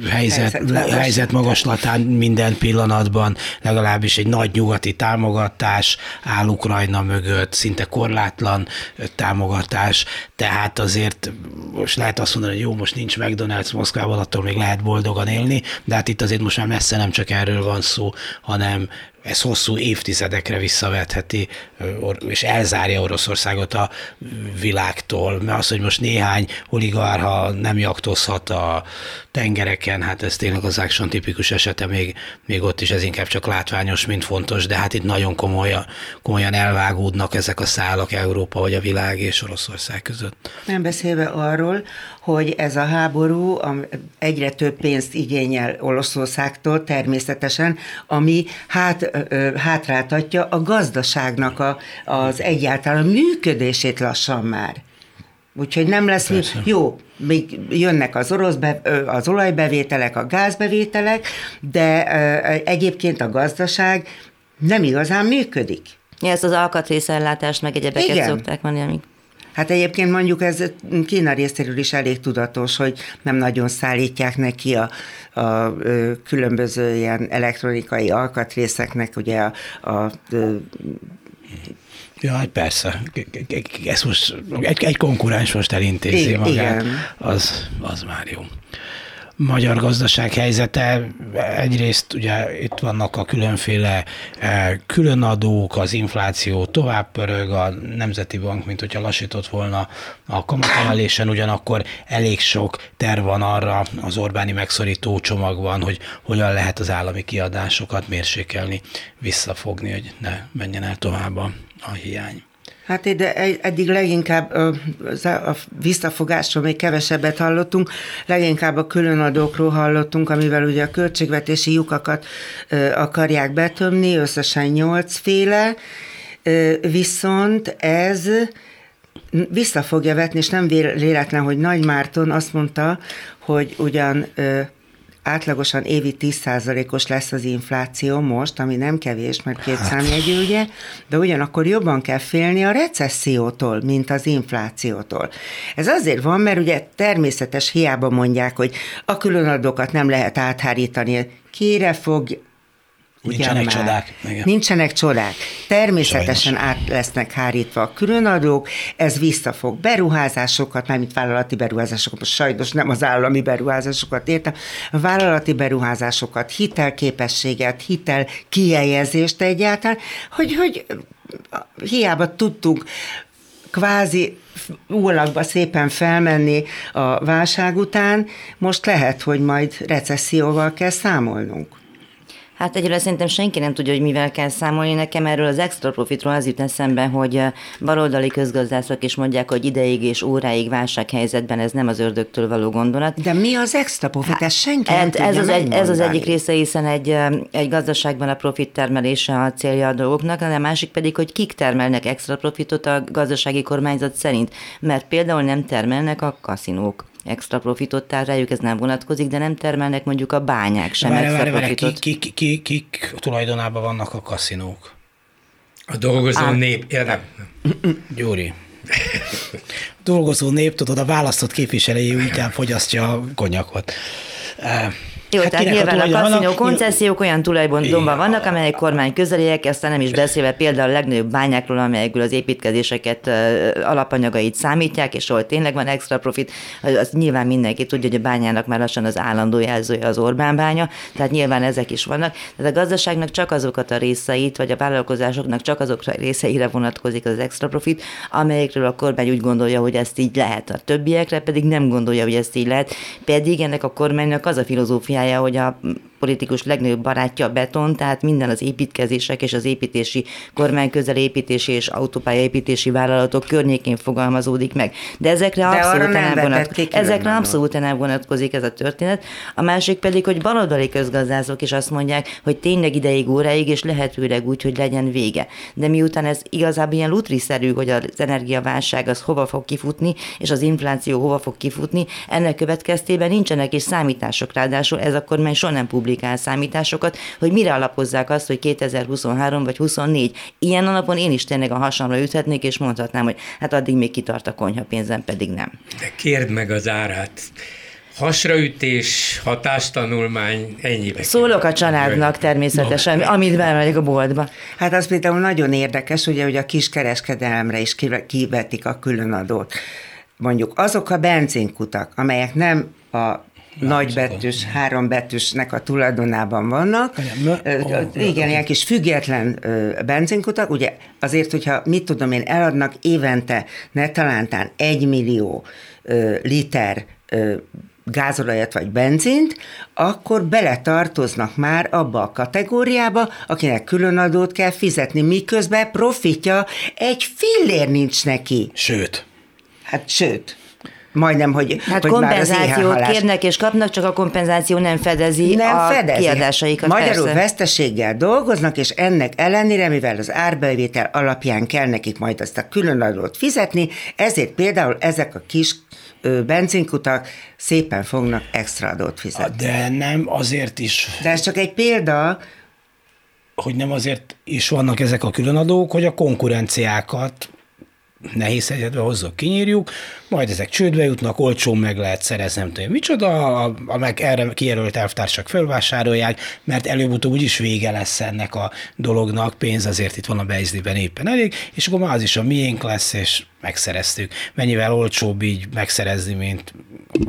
helyzet, helyzet, helyzet magaslatán minden pillanatban, legalábbis egy nagy nyugati támogatás áll Ukrajna mögött, szinte korlátlan támogatás, tehát azért most lehet azt mondani, hogy jó, most nincs McDonald's Moszkvában, attól még lehet boldogan élni, de hát itt azért most már messze nem csak erről van szó, hanem ez hosszú évtizedekre visszavetheti, és elzárja Oroszországot a világtól. Mert az, hogy most néhány oligarha nem jaktozhat a tengereken, hát ez tényleg az Action tipikus esete, még, még ott is ez inkább csak látványos, mint fontos, de hát itt nagyon komolyan, komolyan elvágódnak ezek a szálak Európa vagy a világ és Oroszország között. Nem beszélve arról, hogy ez a háború egyre több pénzt igényel Oroszországtól természetesen, ami hát hátráltatja a gazdaságnak a, az egyáltalán működését lassan már. Úgyhogy nem lesz, mi, jó, még jönnek az, orosz be, az olajbevételek, a gázbevételek, de egyébként a gazdaság nem igazán működik. Ja, ezt az alkatrészellátást, meg egyebeket Igen. szokták mondani, amik Hát egyébként mondjuk ez Kína részéről is elég tudatos, hogy nem nagyon szállítják neki a, a különböző ilyen elektronikai alkatrészeknek, ugye a, a, a Ja, hát persze. Ez most egy, egy konkurens most elintézi magát. Igen. Az, az már jó magyar gazdaság helyzete. Egyrészt ugye itt vannak a különféle eh, különadók, az infláció tovább pörög, a Nemzeti Bank, mint hogyha lassított volna a kamatemelésen, ugyanakkor elég sok terv van arra az Orbáni megszorító csomagban, hogy hogyan lehet az állami kiadásokat mérsékelni, visszafogni, hogy ne menjen el tovább a, a hiány. Hát ide, eddig leginkább a visszafogásról még kevesebbet hallottunk, leginkább a különadókról hallottunk, amivel ugye a költségvetési lyukakat akarják betömni, összesen nyolc féle, viszont ez vissza fogja vetni, és nem véletlen, hogy Nagy Márton azt mondta, hogy ugyan átlagosan évi 10%-os lesz az infláció most, ami nem kevés, mert két hát. számjegyű, ugye, de ugyanakkor jobban kell félni a recessziótól, mint az inflációtól. Ez azért van, mert ugye természetes hiába mondják, hogy a különadókat nem lehet áthárítani, kire fog Nincsenek már. csodák. Igen. Nincsenek csodák. Természetesen Sajnos. át lesznek hárítva a különadók, ez visszafog beruházásokat, mármint vállalati beruházásokat, most sajnos nem az állami beruházásokat értem, vállalati beruházásokat, hitelképességet, hitel kiejezést egyáltalán, hogy, hogy hiába tudtunk kvázi úlakba szépen felmenni a válság után, most lehet, hogy majd recesszióval kell számolnunk. Hát egyre szerintem senki nem tudja, hogy mivel kell számolni. Nekem erről az extra profitról az jut eszembe, hogy baloldali közgazdászok is mondják, hogy ideig és óráig válsághelyzetben ez nem az ördögtől való gondolat. De mi az extra profit? Ez senki hát, nem tudja ez, az egy, ez az egyik része. hiszen egy, egy gazdaságban a profit termelése a célja a dolgoknak, de a másik pedig, hogy kik termelnek extra profitot a gazdasági kormányzat szerint. Mert például nem termelnek a kaszinók extra profitot, tehát rájuk ez nem vonatkozik, de nem termelnek mondjuk a bányák sem várj, extra várj, profitot. Kik, kik, kik, kik tulajdonában vannak a kaszinók? A dolgozó Á. nép, ja, nem. Gyuri. dolgozó nép, tudod, a választott képviselői inkább fogyasztja a konyakot. Jó, hát tehát nyilván a, a kaszinó koncesziók olyan tulajdonban vannak, amelyek kormány közeliek, aztán nem is beszélve például a legnagyobb bányákról, amelyekből az építkezéseket alapanyagait számítják, és ahol tényleg van extra profit, az nyilván mindenki tudja, hogy a bányának már lassan az állandó jelzője az Orbán bánya, tehát nyilván ezek is vannak. Tehát a gazdaságnak csak azokat a részeit, vagy a vállalkozásoknak csak azokra a részeire vonatkozik az extra profit, amelyekről a kormány úgy gondolja, hogy ezt így lehet. A többiekre pedig nem gondolja, hogy ezt így lehet. Pedig ennek a kormánynak az a filozófia csinálja, hogy a politikus legnagyobb barátja a beton, tehát minden az építkezések és az építési kormány közel építési és autópályaépítési vállalatok környékén fogalmazódik meg. De ezekre De abszolút nem, vonatkozik. Ezekre abszolút nem vonatkozik ez a történet. A másik pedig, hogy baloldali közgazdászok is azt mondják, hogy tényleg ideig, óráig, és lehetőleg úgy, hogy legyen vége. De miután ez igazából ilyen lutriszerű, hogy az energiaválság az hova fog kifutni, és az infláció hova fog kifutni, ennek következtében nincsenek is számítások. Ráadásul ez a kormány soha nem publikál publikál számításokat, hogy mire alapozzák azt, hogy 2023 vagy 24. Ilyen alapon én is tényleg a hasamra üthetnék, és mondhatnám, hogy hát addig még kitart a konyha pénzem, pedig nem. De kérd meg az árát hasraütés, hatástanulmány, ennyibe. Szólok a családnak természetesen, no. amit bemegyek a boltba. Hát az például nagyon érdekes, ugye, hogy a kiskereskedelemre is kivetik a különadót. Mondjuk azok a benzinkutak, amelyek nem a nagybetűs, hárombetűsnek a tulajdonában vannak. Igen, ilyen kis független benzinkutak, ugye azért, hogyha mit tudom én, eladnak évente ne talántán egy millió liter gázolajat vagy benzint, akkor beletartoznak már abba a kategóriába, akinek különadót kell fizetni, miközben profitja egy fillér nincs neki. Sőt. Hát sőt majdnem, hogy Hát hogy kompenzációt már kérnek és kapnak, csak a kompenzáció nem fedezi nem a fedezi. kiadásaikat. Magyarul persze. veszteséggel dolgoznak, és ennek ellenére, mivel az árbevétel alapján kell nekik majd azt a különadót fizetni, ezért például ezek a kis benzinkutak szépen fognak extra adót fizetni. De nem azért is. De ez csak egy példa, hogy nem azért is vannak ezek a különadók, hogy a konkurenciákat nehéz helyzetbe hozzuk, kinyírjuk, majd ezek csődbe jutnak, olcsón meg lehet szerezni, nem tudom micsoda, a, a meg erre kijelölt elvtársak fölvásárolják, mert előbb-utóbb úgyis vége lesz ennek a dolognak, pénz azért itt van a Beizliben éppen elég, és akkor már az is a miénk lesz, és megszereztük. Mennyivel olcsóbb így megszerezni, mint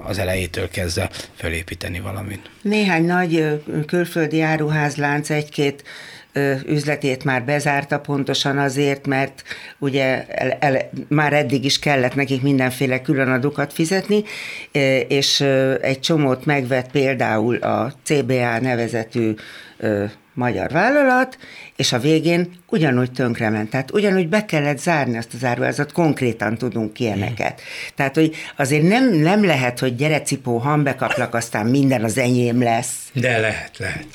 az elejétől kezdve felépíteni valamit. Néhány nagy külföldi áruházlánc egy-két üzletét már bezárta pontosan azért, mert ugye el, el, már eddig is kellett nekik mindenféle különadókat fizetni, és egy csomót megvett például a CBA nevezetű magyar vállalat, és a végén ugyanúgy tönkrement. Tehát ugyanúgy be kellett zárni azt az áruházat, konkrétan tudunk ilyeneket. Mm. Tehát, hogy azért nem, nem lehet, hogy gyere cipó, hambekaplak, aztán minden az enyém lesz. De lehet, lehet.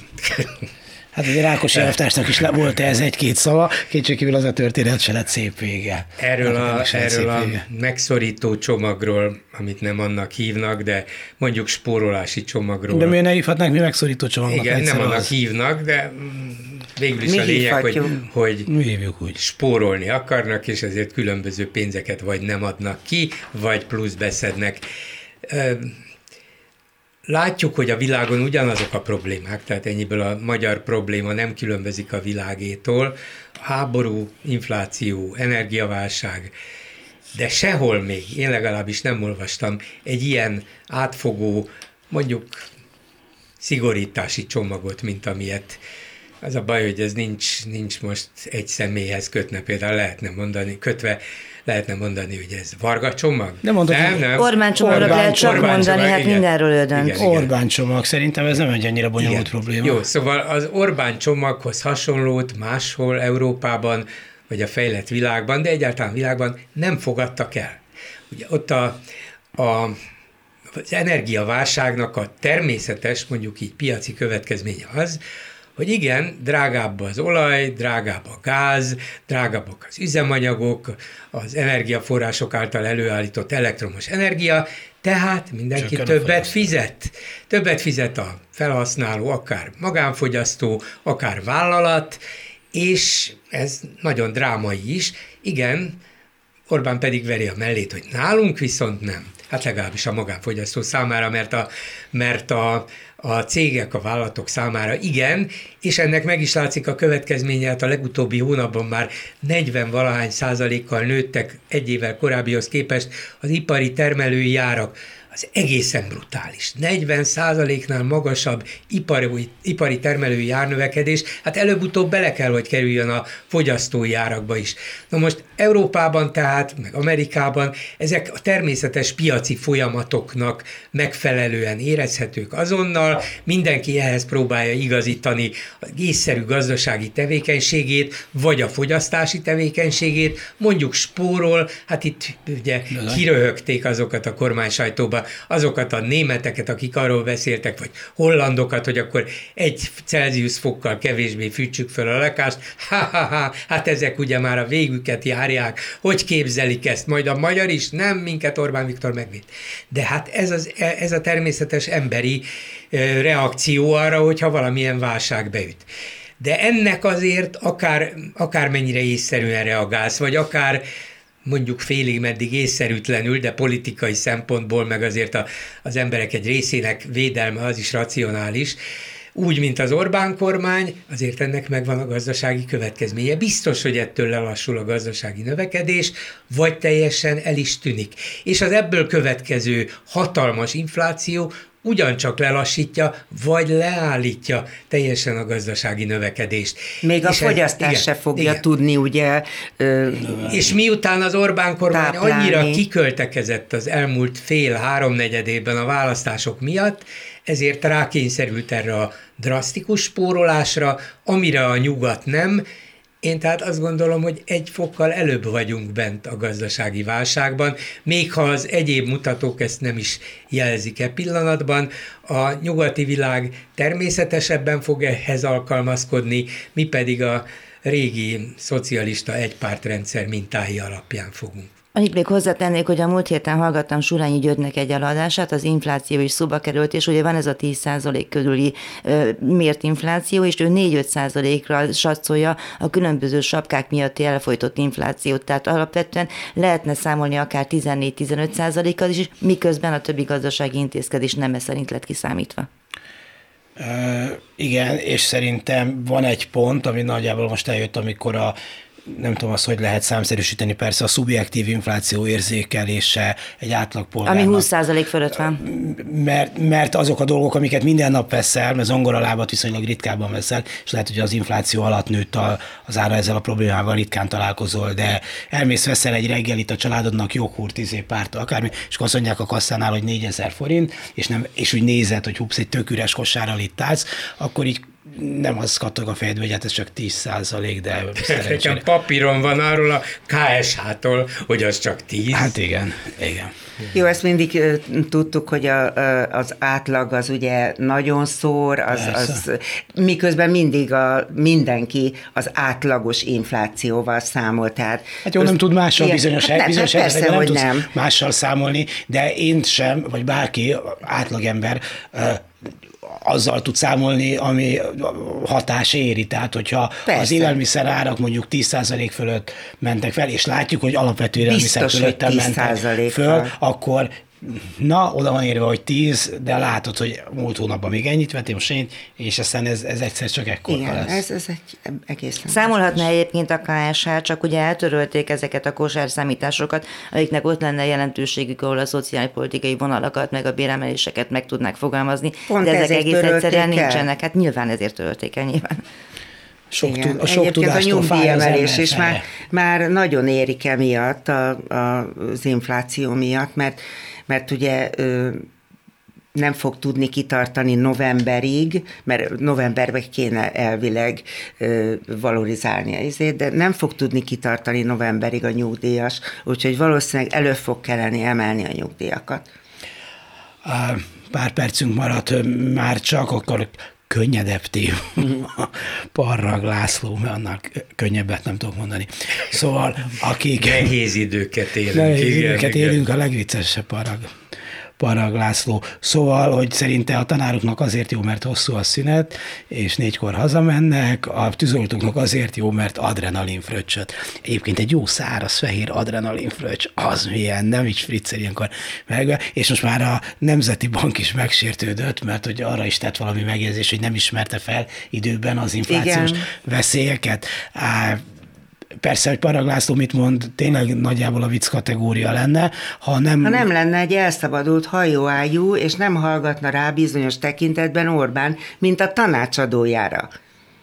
Hát ugye Rákosi elvtársnak is volt ez egy-két szava, kétségkívül az a történet se lett szép vége. Erről, a, erről a megszorító csomagról, amit nem annak hívnak, de mondjuk spórolási csomagról. De miért ne hívhatnánk mi megszorító csomagnak? Igen, nem annak az... hívnak, de végül is mi a lényeg, hogy, hogy mi hívjuk úgy. spórolni akarnak, és ezért különböző pénzeket vagy nem adnak ki, vagy plusz beszednek Látjuk, hogy a világon ugyanazok a problémák, tehát ennyiből a magyar probléma nem különbözik a világétól. Háború, infláció, energiaválság, de sehol még, én legalábbis nem olvastam egy ilyen átfogó, mondjuk szigorítási csomagot, mint amilyet Az a baj, hogy ez nincs, nincs most egy személyhez kötne, például lehetne mondani, kötve lehetne mondani, hogy ez Varga csomag? Nem mondod, nem, nem. Orbán csomagról lehet csak Orbán mondani, csomag, hát igen. mindenről ő dönt. Igen, Orbán csomag, szerintem ez nem egy annyira bonyolult igen. probléma. Jó, szóval az Orbán csomaghoz hasonlót máshol Európában, vagy a fejlett világban, de egyáltalán világban nem fogadtak el. Ugye ott a, a az energiaválságnak a természetes, mondjuk így piaci következménye az, hogy igen, drágább az olaj, drágább a gáz, drágábbak az üzemanyagok, az energiaforrások által előállított elektromos energia, tehát mindenki Csökken többet fizet. Többet fizet a felhasználó, akár magánfogyasztó, akár vállalat, és ez nagyon drámai is. Igen, Orbán pedig veri a mellét, hogy nálunk viszont nem. Hát legalábbis a magánfogyasztó számára, mert a, mert a, a cégek, a vállalatok számára igen, és ennek meg is látszik a következménye, hát a legutóbbi hónapban már 40 valahány százalékkal nőttek egy évvel korábbihoz képest az ipari termelői járak az egészen brutális. 40 nál magasabb ipari, ipari termelői árnövekedés, hát előbb-utóbb bele kell, hogy kerüljön a fogyasztói árakba is. Na most Európában tehát, meg Amerikában ezek a természetes piaci folyamatoknak megfelelően érezhetők azonnal, mindenki ehhez próbálja igazítani a észszerű gazdasági tevékenységét, vagy a fogyasztási tevékenységét, mondjuk spórol, hát itt ugye kiröhögték azokat a kormány sajtóba, azokat a németeket, akik arról beszéltek, vagy hollandokat, hogy akkor egy Celsius fokkal kevésbé fűtsük fel a lakást, ha, ha, ha, hát ezek ugye már a végüket járják, hogy képzelik ezt, majd a magyar is, nem minket Orbán Viktor megvitt. De hát ez, az, ez a természetes emberi reakció arra, hogyha valamilyen válság beüt. De ennek azért akár, akármennyire észszerűen reagálsz, vagy akár mondjuk félig meddig észszerűtlenül, de politikai szempontból, meg azért a, az emberek egy részének védelme az is racionális, úgy, mint az Orbán kormány, azért ennek megvan a gazdasági következménye. Biztos, hogy ettől lelassul a gazdasági növekedés, vagy teljesen el is tűnik. És az ebből következő hatalmas infláció ugyancsak lelassítja, vagy leállítja teljesen a gazdasági növekedést. Még a fogyasztás ez, se fogja igen. tudni, ugye... Ö, és miután az Orbán kormány táplálni. annyira kiköltekezett az elmúlt fél-háromnegyedében a választások miatt, ezért rákényszerült erre a drasztikus spórolásra, amire a nyugat nem, én tehát azt gondolom, hogy egy fokkal előbb vagyunk bent a gazdasági válságban, még ha az egyéb mutatók ezt nem is jelzik e pillanatban, a nyugati világ természetesebben fog ehhez alkalmazkodni, mi pedig a régi szocialista egypártrendszer mintái alapján fogunk. Annyit még hozzátennék, hogy a múlt héten hallgattam Surányi Györgynek egy eladását, az infláció is szóba került, és ugye van ez a 10% körüli ö, mért infláció, és ő 4-5%-ra satszolja a különböző sapkák miatti elfolytott inflációt. Tehát alapvetően lehetne számolni akár 14-15%-kal is, miközben a többi gazdasági intézkedés nem ez szerint lett kiszámítva. Uh, igen, és szerintem van egy pont, ami nagyjából most eljött, amikor a nem tudom azt, hogy lehet számszerűsíteni, persze a szubjektív infláció érzékelése egy átlagpolgárnak. Ami 20% fölött van. Mert, mert azok a dolgok, amiket minden nap veszel, mert zongoralábat viszonylag ritkábban veszel, és lehet, hogy az infláció alatt nőtt a, az ára ezzel a problémával ritkán találkozol, de elmész veszel egy reggelit a családodnak joghurt, izé, párt, akármi, és akkor azt mondják a kasszánál, hogy 4000 forint, és, nem, és úgy nézed, hogy hupsz, egy tök üres kosárral itt állsz, akkor így nem az kattog a fejedbe, hogy hát ez csak 10 százalék, de Nekem papíron van arról a KSH-tól, hogy az csak 10. Hát igen, igen. Jó, ezt mindig tudtuk, hogy a, az átlag az ugye nagyon szór, az, az, miközben mindig a, mindenki az átlagos inflációval számol. Tehát hát jó, nem tud mással ilyen, bizonyos, hát, bizonyos hát persze, nem, tudsz nem mással számolni, de én sem, vagy bárki, átlagember azzal tud számolni, ami hatás éri. Tehát, hogyha Persze. az élelmiszer árak mondjuk 10% fölött mentek fel, és látjuk, hogy alapvető élelmiszer fölött mentek föl, akkor na, oda van írva, hogy 10, de látod, hogy múlt hónapban még ennyit vettem, most én, és aztán ez, ez egyszer csak ekkor Igen, lesz. ez, ez egy egész. Számolhatna egyébként a KSH, csak ugye eltörölték ezeket a kosárszámításokat, amiknek ott lenne jelentőségük, ahol a szociálpolitikai vonalakat, meg a béremeléseket meg tudnák fogalmazni, Pont de ezek egész egyszerűen el? nincsenek. Hát nyilván ezért törölték el nyilván. Sok, Igen. Tud, a sok Egyébként a nyugdíjemelés is már, már nagyon érik emiatt a, a, az infláció miatt, mert, mert ugye nem fog tudni kitartani novemberig, mert novemberben kéne elvileg ö, valorizálni izét, de nem fog tudni kitartani novemberig a nyugdíjas, úgyhogy valószínűleg elő fog kelleni emelni a nyugdíjakat. Pár percünk maradt már csak, akkor könnyedebb téma, Parrag László, mert annak könnyebbet nem tudok mondani. Szóval, akik... Nehéz időket élünk. Nehéz időket élünk, a legviccesebb Parrag Parag László. Szóval, hogy szerinte a tanároknak azért jó, mert hosszú a szünet, és négykor hazamennek, a tűzoltóknak azért jó, mert adrenalin fröccsöt. Egyébként egy jó száraz fehér adrenalin fröccs, az milyen, nem is friccer ilyenkor meg, és most már a Nemzeti Bank is megsértődött, mert hogy arra is tett valami megjegyzés, hogy nem ismerte fel időben az inflációs Igen. veszélyeket. Persze, hogy Parag László mit mond, tényleg nagyjából a vicc kategória lenne, ha nem... Ha nem lenne egy elszabadult hajóájú, és nem hallgatna rá bizonyos tekintetben Orbán, mint a tanácsadójára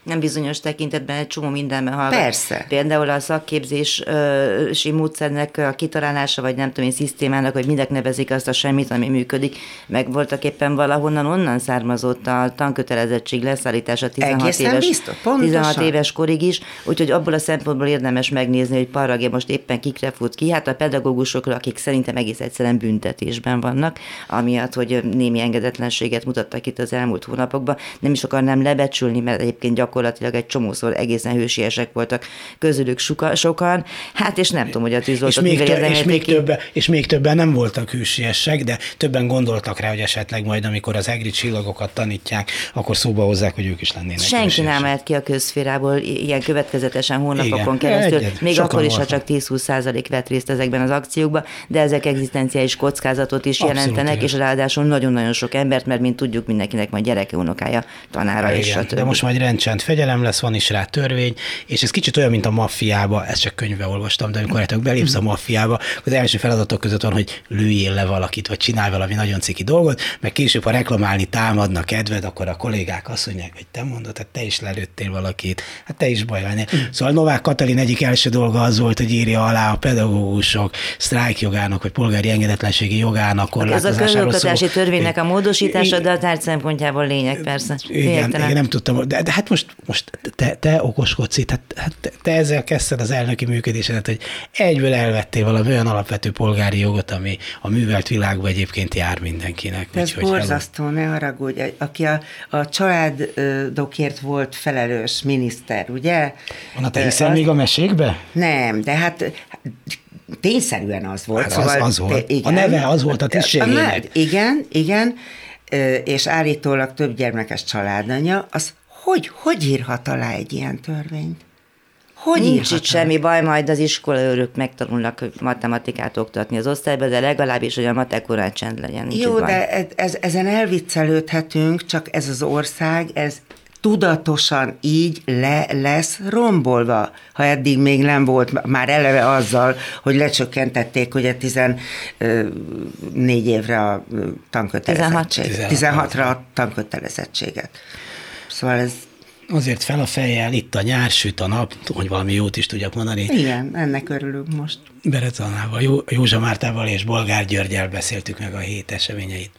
nem bizonyos tekintetben egy csomó mindenben hallgat. Persze. Például a szakképzési módszernek a kitalálása, vagy nem tudom én, szisztémának, hogy mindek nevezik azt a semmit, ami működik, meg voltak éppen valahonnan onnan származott a tankötelezettség leszállítása 16 Egészen éves, biztos, 16 éves korig is, úgyhogy abból a szempontból érdemes megnézni, hogy Paragé most éppen kikre fut ki, hát a pedagógusokra, akik szerintem egész egyszerűen büntetésben vannak, amiatt, hogy némi engedetlenséget mutattak itt az elmúlt hónapokban, nem is akarnám lebecsülni, mert egyébként gyakorlatilag gyakorlatilag egy csomószor egészen hősiesek voltak közülük suka, sokan, hát és nem tudom, hogy a tűzoltók és még, tö- és, még többen, és még többen nem voltak hősiesek, de többen gondoltak rá, hogy esetleg majd, amikor az egri csillagokat tanítják, akkor szóba hozzák, hogy ők is lennének Senki hősiesek. nem mehet ki a közférából ilyen következetesen hónapokon Igen. keresztül, Egyet. még akkor is, ha csak 10-20 százalék vett részt ezekben az akciókban, de ezek egzisztenciális kockázatot is Abszolút jelentenek, igaz. és ráadásul nagyon-nagyon sok embert, mert mint tudjuk, mindenkinek majd gyereke, unokája, tanára Igen, és stb. De most majd rendcsend fegyelem lesz, van is rá törvény, és ez kicsit olyan, mint a maffiába, ezt csak könyvbe olvastam, de amikor hát belépsz a maffiába, az első feladatok között van, hogy lőjél le valakit, vagy csinálj valami nagyon ciki dolgot, meg később, ha reklamálni támadnak kedved, akkor a kollégák azt mondják, hogy te mondod, hát te is lelőttél valakit, hát te is baj van. Szóval Novák Katalin egyik első dolga az volt, hogy írja alá a pedagógusok sztrájkjogának, vagy polgári engedetlenségi jogának korlátozásáról Ez a közoktatási törvénynek a módosítása, de a tárgy szempontjából lényeg persze. Igen, igen, nem tudtam, de, de hát most, most te, te okoskodsz itt, hát, hát te, te ezzel kezdted az elnöki működésedet, hogy egyből elvettél valami olyan alapvető polgári jogot, ami a művelt világban egyébként jár mindenkinek. Ez Úgyhogy borzasztó, hello. ne haragudj, aki a, a családokért volt felelős miniszter, ugye? Na, te hiszel az... még a mesékbe? Nem, de hát tényszerűen az volt. Hát szóval, az, az volt. Igen, a neve az volt a tisztségének. Igen, igen, és állítólag több gyermekes családanya, az hogy, hogy írhat alá egy ilyen törvényt? Hogy Nincs itt semmi baj, majd az iskolaőrök megtanulnak matematikát oktatni az osztályba, de legalábbis, hogy a matek csend legyen. Nincs Jó, de ez, ez, ezen elviccelődhetünk, csak ez az ország, ez tudatosan így le lesz rombolva, ha eddig még nem volt már eleve azzal, hogy lecsökkentették ugye 14 évre a tankötelezettséget. 16. 16-ra a tankötelezettséget. Szóval ez Azért fel a fejjel, itt a nyár, süt a nap, hogy valami jót is tudjak mondani. Igen, ennek örülünk most. Berecanával, Jó, Józsa Mártával és Bolgár Györgyel beszéltük meg a hét eseményeit.